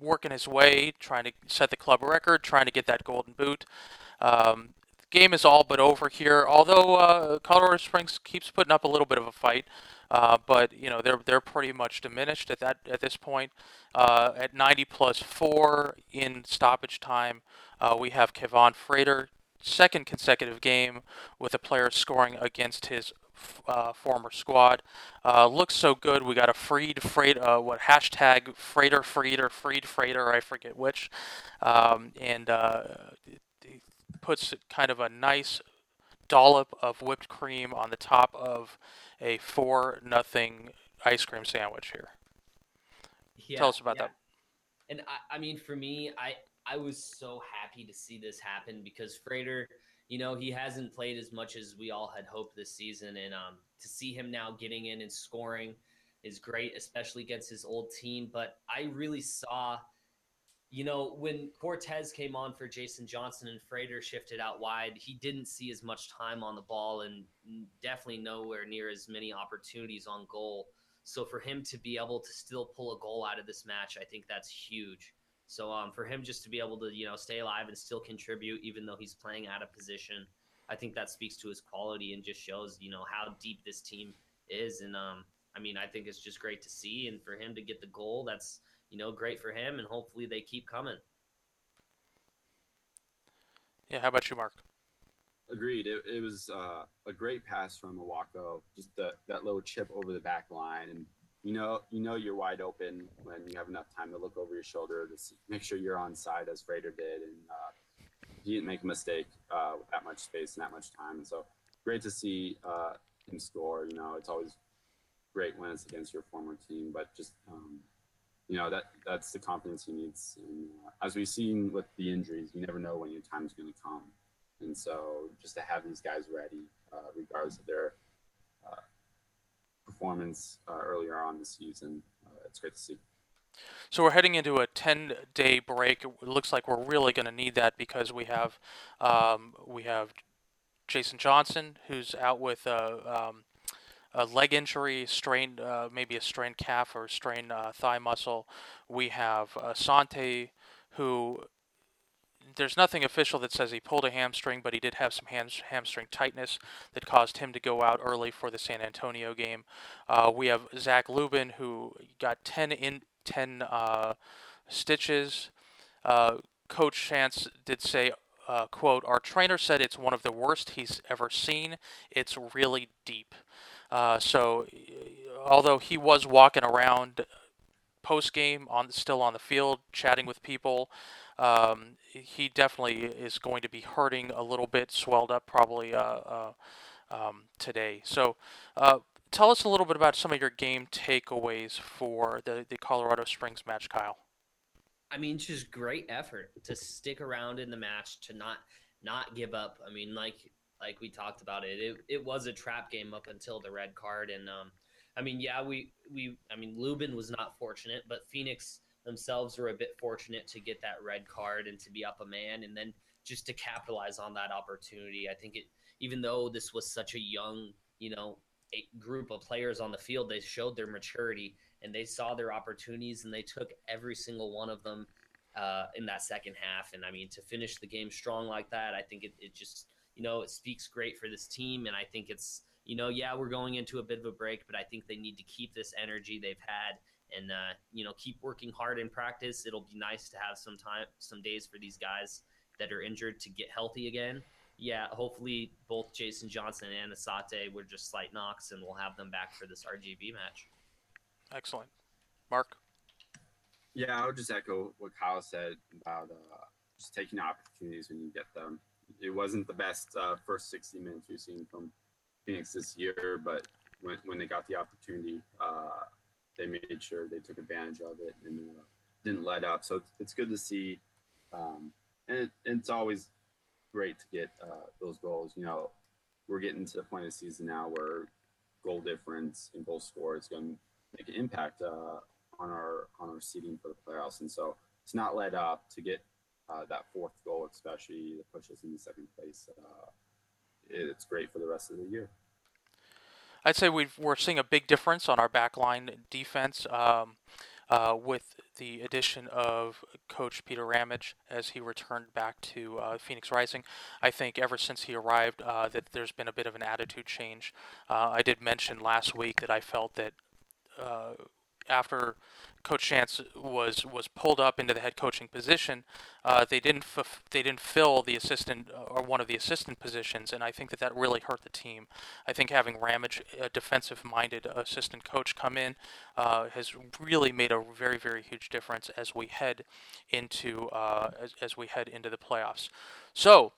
Speaker 2: working his way, trying to set the club record, trying to get that golden boot. Um, the game is all but over here. Although uh, Colorado Springs keeps putting up a little bit of a fight, uh, but you know they're they're pretty much diminished at that at this point. Uh, at 90 plus four in stoppage time, uh, we have Kevaughn Frater, second consecutive game with a player scoring against his uh, former squad. Uh, looks so good. We got a freed freight, uh, what hashtag Frater freed or freed Frater, I forget which, um, and uh, it, it puts kind of a nice dollop of whipped cream on the top of a four nothing ice cream sandwich here.
Speaker 3: Yeah,
Speaker 2: Tell us about
Speaker 3: yeah.
Speaker 2: that.
Speaker 3: And I, I mean, for me, I I was so happy to see this happen because Frater, you know, he hasn't played as much as we all had hoped this season, and um, to see him now getting in and scoring is great, especially against his old team. But I really saw, you know, when Cortez came on for Jason Johnson and Frater shifted out wide, he didn't see as much time on the ball and definitely nowhere near as many opportunities on goal. So for him to be able to still pull a goal out of this match, I think that's huge. So um, for him just to be able to you know stay alive and still contribute, even though he's playing out of position, I think that speaks to his quality and just shows you know how deep this team is. And um, I mean, I think it's just great to see, and for him to get the goal, that's you know great for him, and hopefully they keep coming.
Speaker 2: Yeah, how about you, Mark?
Speaker 4: Agreed. It, it was uh, a great pass from Awako. Just the, that little chip over the back line, and you know, you know, you're wide open when you have enough time to look over your shoulder to see, make sure you're on side as Frater did, and uh, he didn't make a mistake uh, with that much space and that much time. And so, great to see uh, him score. You know, it's always great when it's against your former team, but just um, you know that that's the confidence he needs. And uh, as we've seen with the injuries, you never know when your time's going to come. And so, just to have these guys ready, uh, regardless of their uh, performance uh, earlier on this season, uh, it's great to see.
Speaker 2: So we're heading into a 10 day break. It looks like we're really going to need that because we have um, we have Jason Johnson who's out with a, um, a leg injury, strained uh, maybe a strained calf or strained uh, thigh muscle. We have uh, Sante who there's nothing official that says he pulled a hamstring, but he did have some ham- hamstring tightness that caused him to go out early for the San Antonio game. Uh, we have Zac Lubin, who got 10 in 10 uh, stitches. Uh, Coach Schantz did say, uh, "quote Our trainer said it's one of the worst he's ever seen. It's really deep." Uh, so, although he was walking around post game on still on the field, chatting with people. Um, he definitely is going to be hurting a little bit, swelled up probably uh, uh, um, today. So, uh, tell us a little bit about some of your game takeaways for the, the Colorado Springs match, Kyle.
Speaker 3: I mean, just great effort to stick around in the match, to not not give up. I mean, like like we talked about it. It it was a trap game up until the red card, and um, I mean, yeah, we we I mean, Lubin was not fortunate, but Phoenix themselves were a bit fortunate to get that red card and to be up a man, and then just to capitalize on that opportunity. I think it, even though this was such a young, you know, group of players on the field, they showed their maturity and they saw their opportunities and they took every single one of them uh, in that second half. And I mean, to finish the game strong like that, I think it, it just, you know, it speaks great for this team. And I think it's, you know, yeah, we're going into a bit of a break, but I think they need to keep this energy they've had and, uh, you know, keep working hard in practice. It'll be nice to have some time, some days for these guys that are injured to get healthy again. Yeah, hopefully both Jason Johnson and Asante were just slight knocks, and we'll have them back for this RGB match.
Speaker 2: Excellent. Mark?
Speaker 4: Yeah, I would just echo what Kyle said about uh, just taking opportunities when you get them. It wasn't the best uh, first 60 minutes we've seen from Phoenix this year, but when, when they got the opportunity, uh, they made sure they took advantage of it and uh, didn't let up. So it's, it's good to see. Um, and, it, and, it's always great to get uh, those goals. You know, we're getting to the point of the season now where goal difference and goal score is going to make an impact uh, on our on our seeding for the playoffs. And so it's not let up to get uh, that fourth goal, especially to push us into second place, uh, it's great for the rest of the year.
Speaker 2: I'd say we are seeing a big difference on our backline defense. Um, uh, with the addition of Coach Peter Ramage as he returned back to uh, Phoenix Rising. I think ever since he arrived, uh, that there's been a bit of an attitude change. I did mention last week that I felt that after Coach Schantz was was pulled up into the head coaching position, uh, they didn't f- they didn't fill the assistant uh, or one of the assistant positions, and I think that that really hurt the team. I think having Ramage, a defensive-minded assistant coach, come in uh, has really made a very very huge difference as we head into uh, as, as we head into the playoffs. So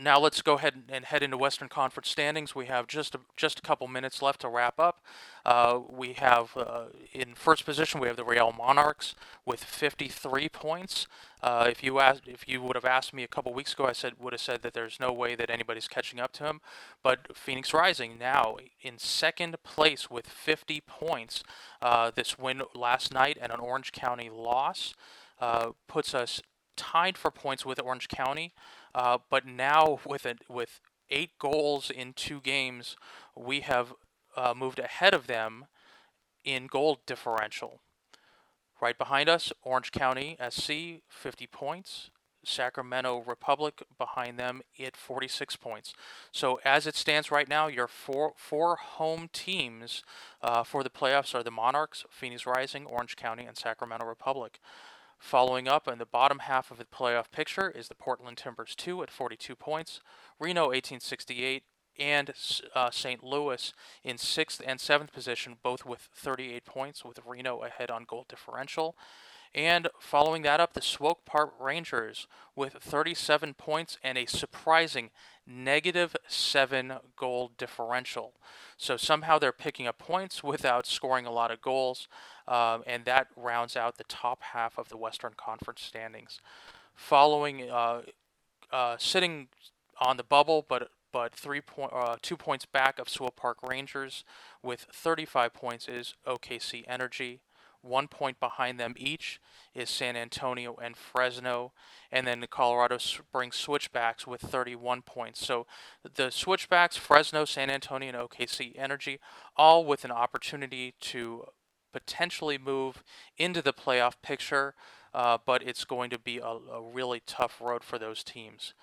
Speaker 2: now let's go ahead and head into Western Conference standings. We have just a, just a couple minutes left to wrap up. Uh, we have uh, in first position we have the Real Monarchs with 53 points. Uh, if you asked, if you would have asked me a couple weeks ago, I said would have said that there's no way that anybody's catching up to him. But Phoenix Rising now in second place with 50 points. Uh, this win last night and an Orange County loss uh, puts us tied for points with Orange County. Uh, but now with a, with eight goals in two games, we have uh, moved ahead of them in goal differential. Right behind us, Orange County SC, 50 points. Sacramento Republic behind them at 46 points. So as it stands right now, your four four home teams uh, for the playoffs are the Monarchs, Phoenix Rising, Orange County, and Sacramento Republic. Following up in the bottom half of the playoff picture is the Portland Timbers 2 at 42 points, Reno 1868, and uh, St. Louis in sixth and seventh position, both with 38 points, with Reno ahead on goal differential. And following that up, the Swope Park Rangers with 37 points and a surprising negative seven goal differential. So somehow they're picking up points without scoring a lot of goals, um, and that rounds out the top half of the Western Conference standings. Following, uh, uh, sitting on the bubble, but but three point, uh, two points back of Swope Park Rangers with 35 points is OKC Energy. One point behind them each is San Antonio and Fresno, and then the Colorado Springs Switchbacks with 31 points. So the Switchbacks, Fresno, San Antonio, and OKC Energy, all with an opportunity to potentially move into the playoff picture, uh, but it's going to be a, a really tough road for those teams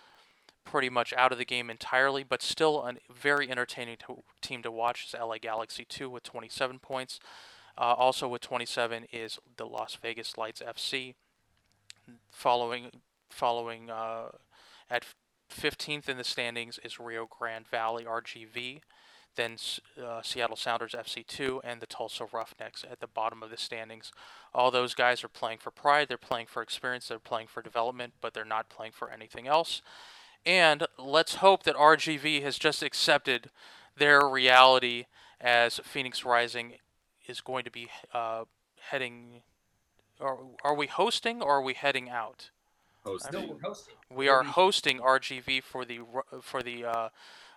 Speaker 2: pretty much out of the game entirely, but still a very entertaining to, team to watch is LA Galaxy 2 with 27 points. Uh, also with 27 is the Las Vegas Lights FC. Following, following uh, at 15th in the standings is Rio Grande Valley RGV, then uh, Seattle Sounders FC2, and the Tulsa Roughnecks at the bottom of the standings. All those guys are playing for pride, they're playing for experience, they're playing for development, but they're not playing for anything else. And let's hope that RGV has just accepted their reality as Phoenix Rising is going to be uh, heading. Are, are we hosting or are we heading out?
Speaker 4: Hosting.
Speaker 3: No, we're hosting.
Speaker 2: We are hosting RGV for the for the uh,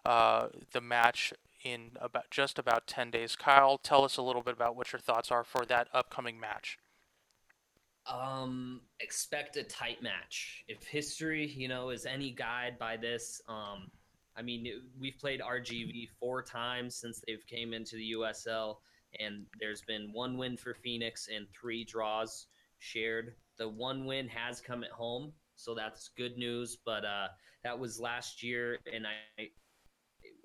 Speaker 2: uh, the match in about just about ten days. Kyle, tell us a little bit about what your thoughts are for that upcoming match.
Speaker 3: Um, expect a tight match. If history, you know, is any guide by this, um, I mean, we've played RGV four times since they've came into the USL, and there's been one win for Phoenix and three draws shared. The one win has come at home, so that's good news. But uh, that was last year, and I,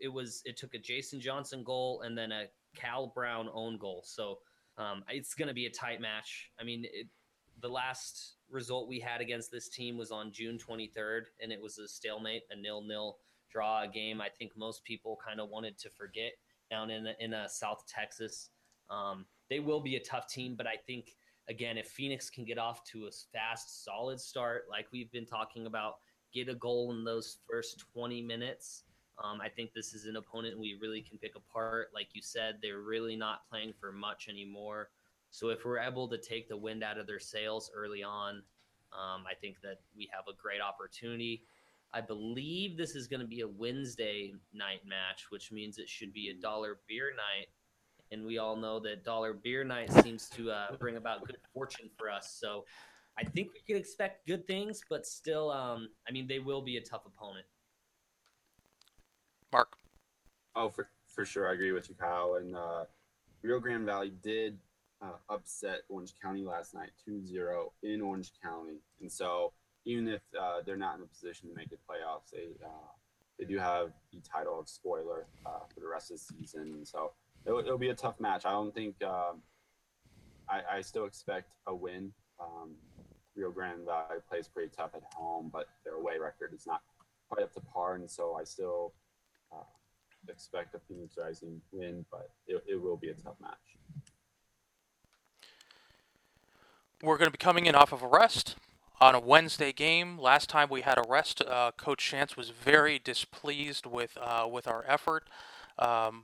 Speaker 3: it was it took a Jason Johnson goal and then a Cal Brown own goal. So um, it's going to be a tight match. I mean, it, the last result we had against this team was on June 23rd, and it was a stalemate, a nil-nil draw, a game I think most people kind of wanted to forget down in in uh, South Texas. Um, they will be a tough team, but I think again, if Phoenix can get off to a fast, solid start, like we've been talking about, get a goal in those first 20 minutes. Um, I think this is an opponent we really can pick apart. Like you said, they're really not playing for much anymore. So if we're able to take the wind out of their sails early on, um, I think that we have a great opportunity. I believe this is going to be a Wednesday night match, which means it should be a dollar beer night. And we all know that dollar beer night seems to uh, bring about good fortune for us. So I think we can expect good things, but still, um, I mean, they will be a tough opponent.
Speaker 2: Mark.
Speaker 4: Oh, for for sure, I agree with you, Kyle. And uh, Rio Grande Valley did uh, upset Orange County last night, 2-0 in Orange County. And so, even if uh, they're not in a position to make the playoffs, they uh, they do have the title of spoiler uh, for the rest of the season. And so, it'll, it'll be a tough match. I don't think um, I, I still expect a win. Um, Rio Grande Valley plays pretty tough at home, but their away record is not quite up to par, and so I still uh, expect a Phoenix Rising win, but it, it will be a tough match.
Speaker 2: We're going to be coming in off of a rest on a Wednesday game. Last time we had a rest, uh, Coach Schantz was very displeased with uh, with our effort. Um,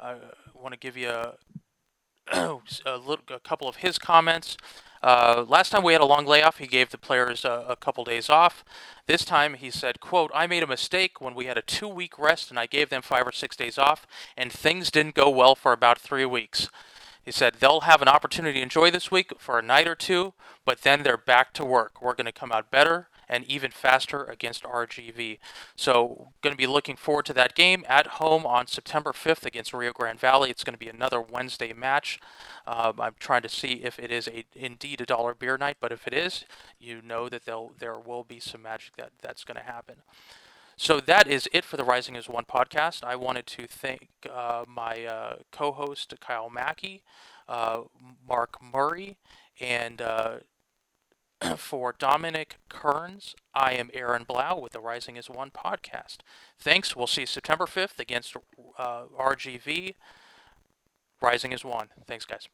Speaker 2: I want to give you a, a, little, a couple of his comments. Uh, last time we had a long layoff, he gave the players a, a couple days off. This time he said, "quote I made a mistake when we had a two-week rest and I gave them five or six days off, and things didn't go well for about three weeks." He said they'll have an opportunity to enjoy this week for a night or two, but then they're back to work. We're going to come out better and even faster against RGV. So, going to be looking forward to that game at home on September 5th against Rio Grande Valley. It's going to be another Wednesday match. Um, I'm trying to see if it is a indeed a dollar beer night, but if it is, you know that there there will be some magic that that's going to happen. So that is it for the Rising as One podcast. I wanted to thank uh, my uh, co-host Kyle Mackey, uh, Mark Murray, and uh, for Dominic Kearns, I am Aaron Blau with the Rising is One podcast. Thanks. We'll see you September 5th against uh, RGV. Rising is One. Thanks, guys.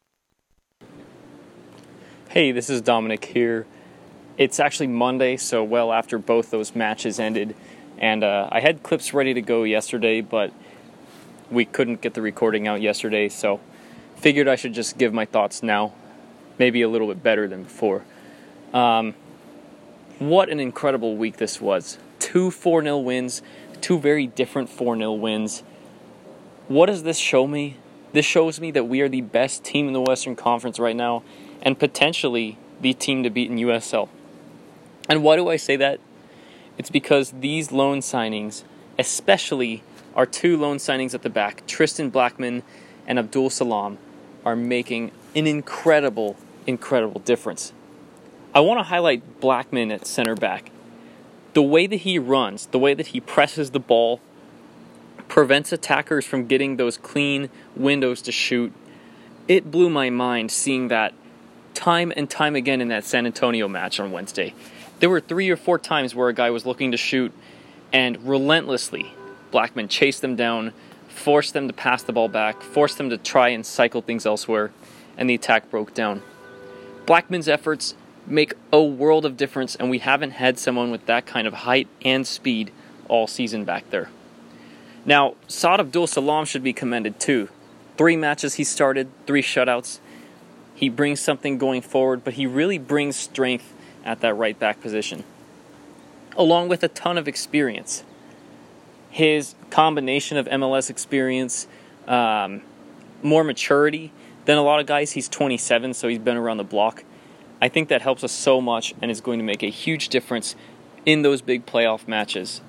Speaker 1: Hey, this is Dominic here. It's actually Monday, so well after both those matches ended. And uh, I had clips ready to go yesterday, but we couldn't get the recording out yesterday, so figured I should just give my thoughts now. Maybe a little bit better than before. Um, what an incredible week this was. Two 4 0 wins, two very different 4 0 wins. What does this show me? This shows me that we are the best team in the Western Conference right now and potentially the team to beat in USL. And why do I say that? It's because these loan signings, especially our two loan signings at the back, Tristan Blackmon and Abdul Salaam, are making an incredible, incredible difference. I want to highlight Blackmon at center back. The way that he runs, the way that he presses the ball, prevents attackers from getting those clean windows to shoot. It blew my mind seeing that time and time again in that San Antonio match on Wednesday. There were three or four times where a guy was looking to shoot, and relentlessly, Blackmon chased them down, forced them to pass the ball back, forced them to try and cycle things elsewhere, and the attack broke down. Blackmon's efforts make a world of difference, and we haven't had someone with that kind of height and speed all season back there. Now, Saad Abdul Salaam should be commended too. Three matches he started, three shutouts. He brings something going forward, but he really brings strength at that right back position, along with a ton of experience. His combination of MLS experience, um, more maturity than a lot of guys. He's 27, so he's been around the block. I think that helps us so much and is going to make a huge difference in those big playoff matches.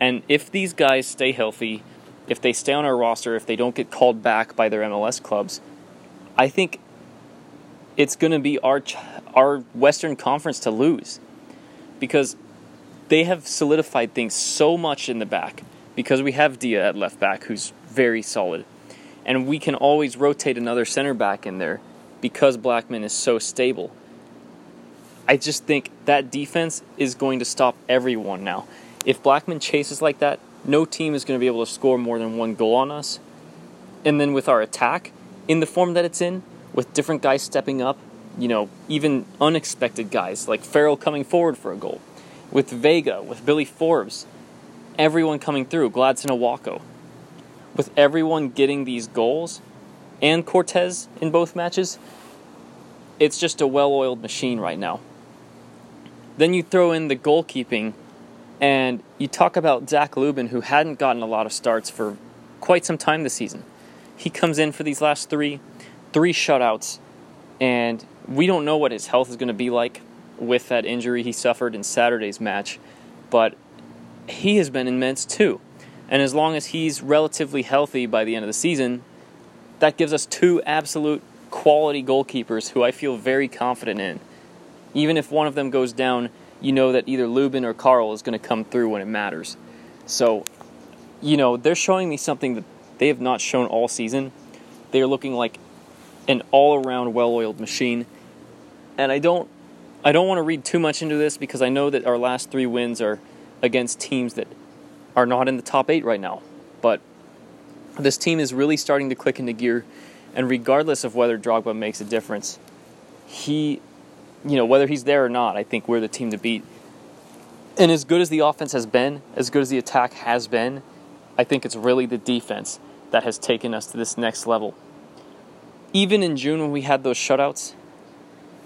Speaker 1: And if these guys stay healthy, if they stay on our roster, if they don't get called back by their MLS clubs, I think it's going to be our our Western Conference to lose because they have solidified things so much in the back because we have Dia at left back who's very solid and we can always rotate another center back in there because Blackmon is so stable. I just think that defense is going to stop everyone now. If Blackmon chases like that, no team is going to be able to score more than one goal on us. And then with our attack, in the form that it's in, with different guys stepping up, you know, even unexpected guys like Farrell coming forward for a goal, with Vega, with Billy Forbes, everyone coming through, Gladson Awako. With everyone getting these goals, and Cortez in both matches, it's just a well oiled machine right now. Then you throw in the goalkeeping, and you talk about Zac Lubin, who hadn't gotten a lot of starts for quite some time this season. He comes in for these last three, three shutouts, and we don't know what his health is going to be like with that injury he suffered in Saturday's match, but he has been immense too. And as long as he's relatively healthy by the end of the season, that gives us two absolute quality goalkeepers who I feel very confident in. Even if one of them goes down, you know that either Lubin or Carl is going to come through when it matters. So, you know, they're showing me something that they have not shown all season. They are looking like an all-around well-oiled machine. And I don't I don't want to read too much into this because I know that our last 3 wins are against teams that are not in the top 8 right now. But this team is really starting to click into gear and regardless of whether Drogba makes a difference, he you know, whether he's there or not, I think we're the team to beat. And as good as the offense has been, as good as the attack has been, I think it's really the defense that has taken us to this next level. Even in June when we had those shutouts,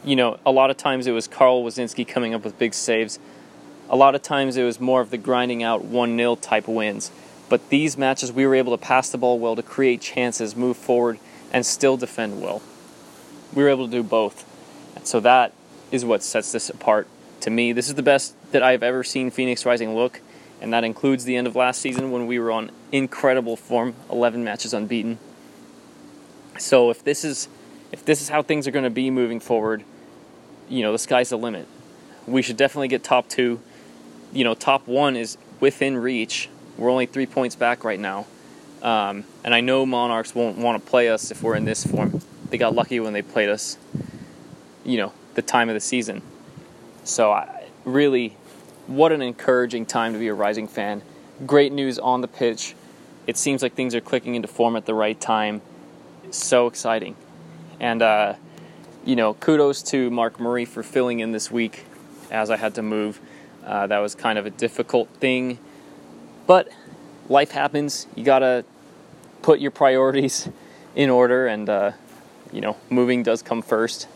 Speaker 1: you know, a lot of times it was Carl Woszczynski coming up with big saves. A lot of times it was more of the grinding out 1 0 type wins. But these matches, we were able to pass the ball well, to create chances, move forward, and still defend well. We were able to do both. So that is what sets this apart to me. This is the best that I've ever seen Phoenix Rising look, and that includes the end of last season when we were on incredible form, 11 matches unbeaten. So if this is if this is how things are going to be moving forward, you know, the sky's the limit. We should definitely get top 2. You know, top 1 is within reach. We're only 3 points back right now. Um, and I know Monarchs won't want to play us if we're in this form. They got lucky when they played us, you know, the time of the season. So, I, really, what an encouraging time to be a Rising fan. Great news on the pitch. It seems like things are clicking into form at the right time. So exciting. And, uh, you know, kudos to Mark Murray for filling in this week as I had to move. Uh, that was kind of a difficult thing. But life happens. You got to put your priorities in order, and, uh, you know, moving does come first.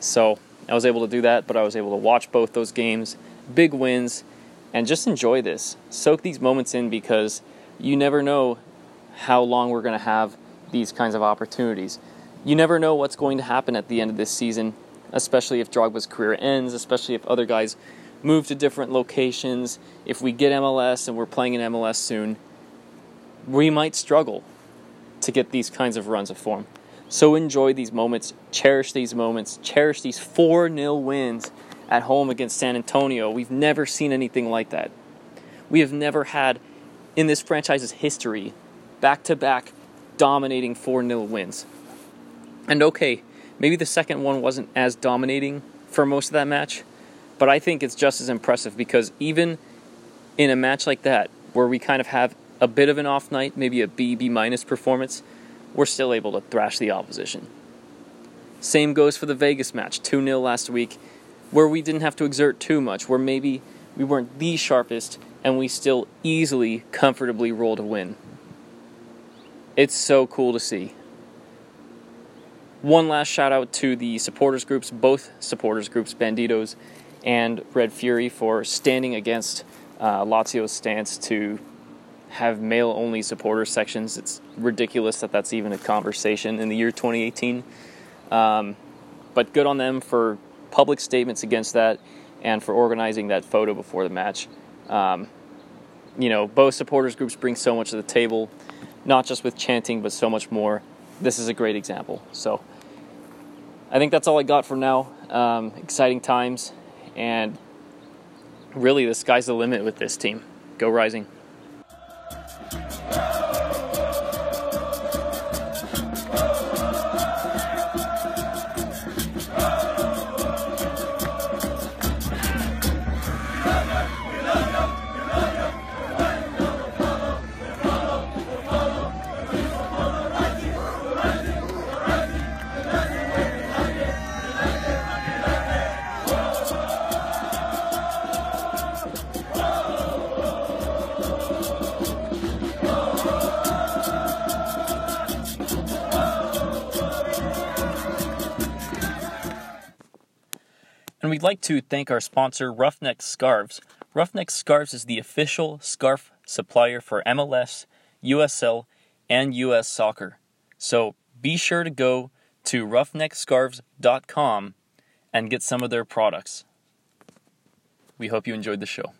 Speaker 1: So I was able to do that, but I was able to watch both those games, big wins, and just enjoy this. Soak these moments in because you never know how long we're going to have these kinds of opportunities. You never know what's going to happen at the end of this season, especially if Drogba's career ends, especially if other guys move to different locations. If we get MLS and we're playing in MLS soon, we might struggle to get these kinds of runs of form. So enjoy these moments, cherish these moments, cherish these 4 0 wins at home against San Antonio. We've never seen anything like that. We have never had, in this franchise's history, back to back dominating 4 0 wins. And okay, maybe the second one wasn't as dominating for most of that match, but I think it's just as impressive because even in a match like that, where we kind of have a bit of an off night, maybe a B, B minus performance, we're still able to thrash the opposition. Same goes for the Vegas match, 2 0 last week, where we didn't have to exert too much, where maybe we weren't the sharpest and we still easily, comfortably rolled a win. It's so cool to see. One last shout out to the supporters groups, both supporters groups, Banditos and Red Fury for standing against uh, Lazio's stance to have male only supporter sections. It's ridiculous that that's even a conversation in the year 2018. Um, but good on them for public statements against that and for organizing that photo before the match. Um, you know, both supporters groups bring so much to the table, not just with chanting, but so much more. This is a great example. So I think that's all I got for now. Um, exciting times, and really the sky's the limit with this team. Go Rising. Like to thank our sponsor, Ruffneck Scarves. Ruffneck Scarves is the official scarf supplier for MLS, USL, and US soccer. So be sure to go to ruffneckscarves.com and get some of their products. We hope you enjoyed the show.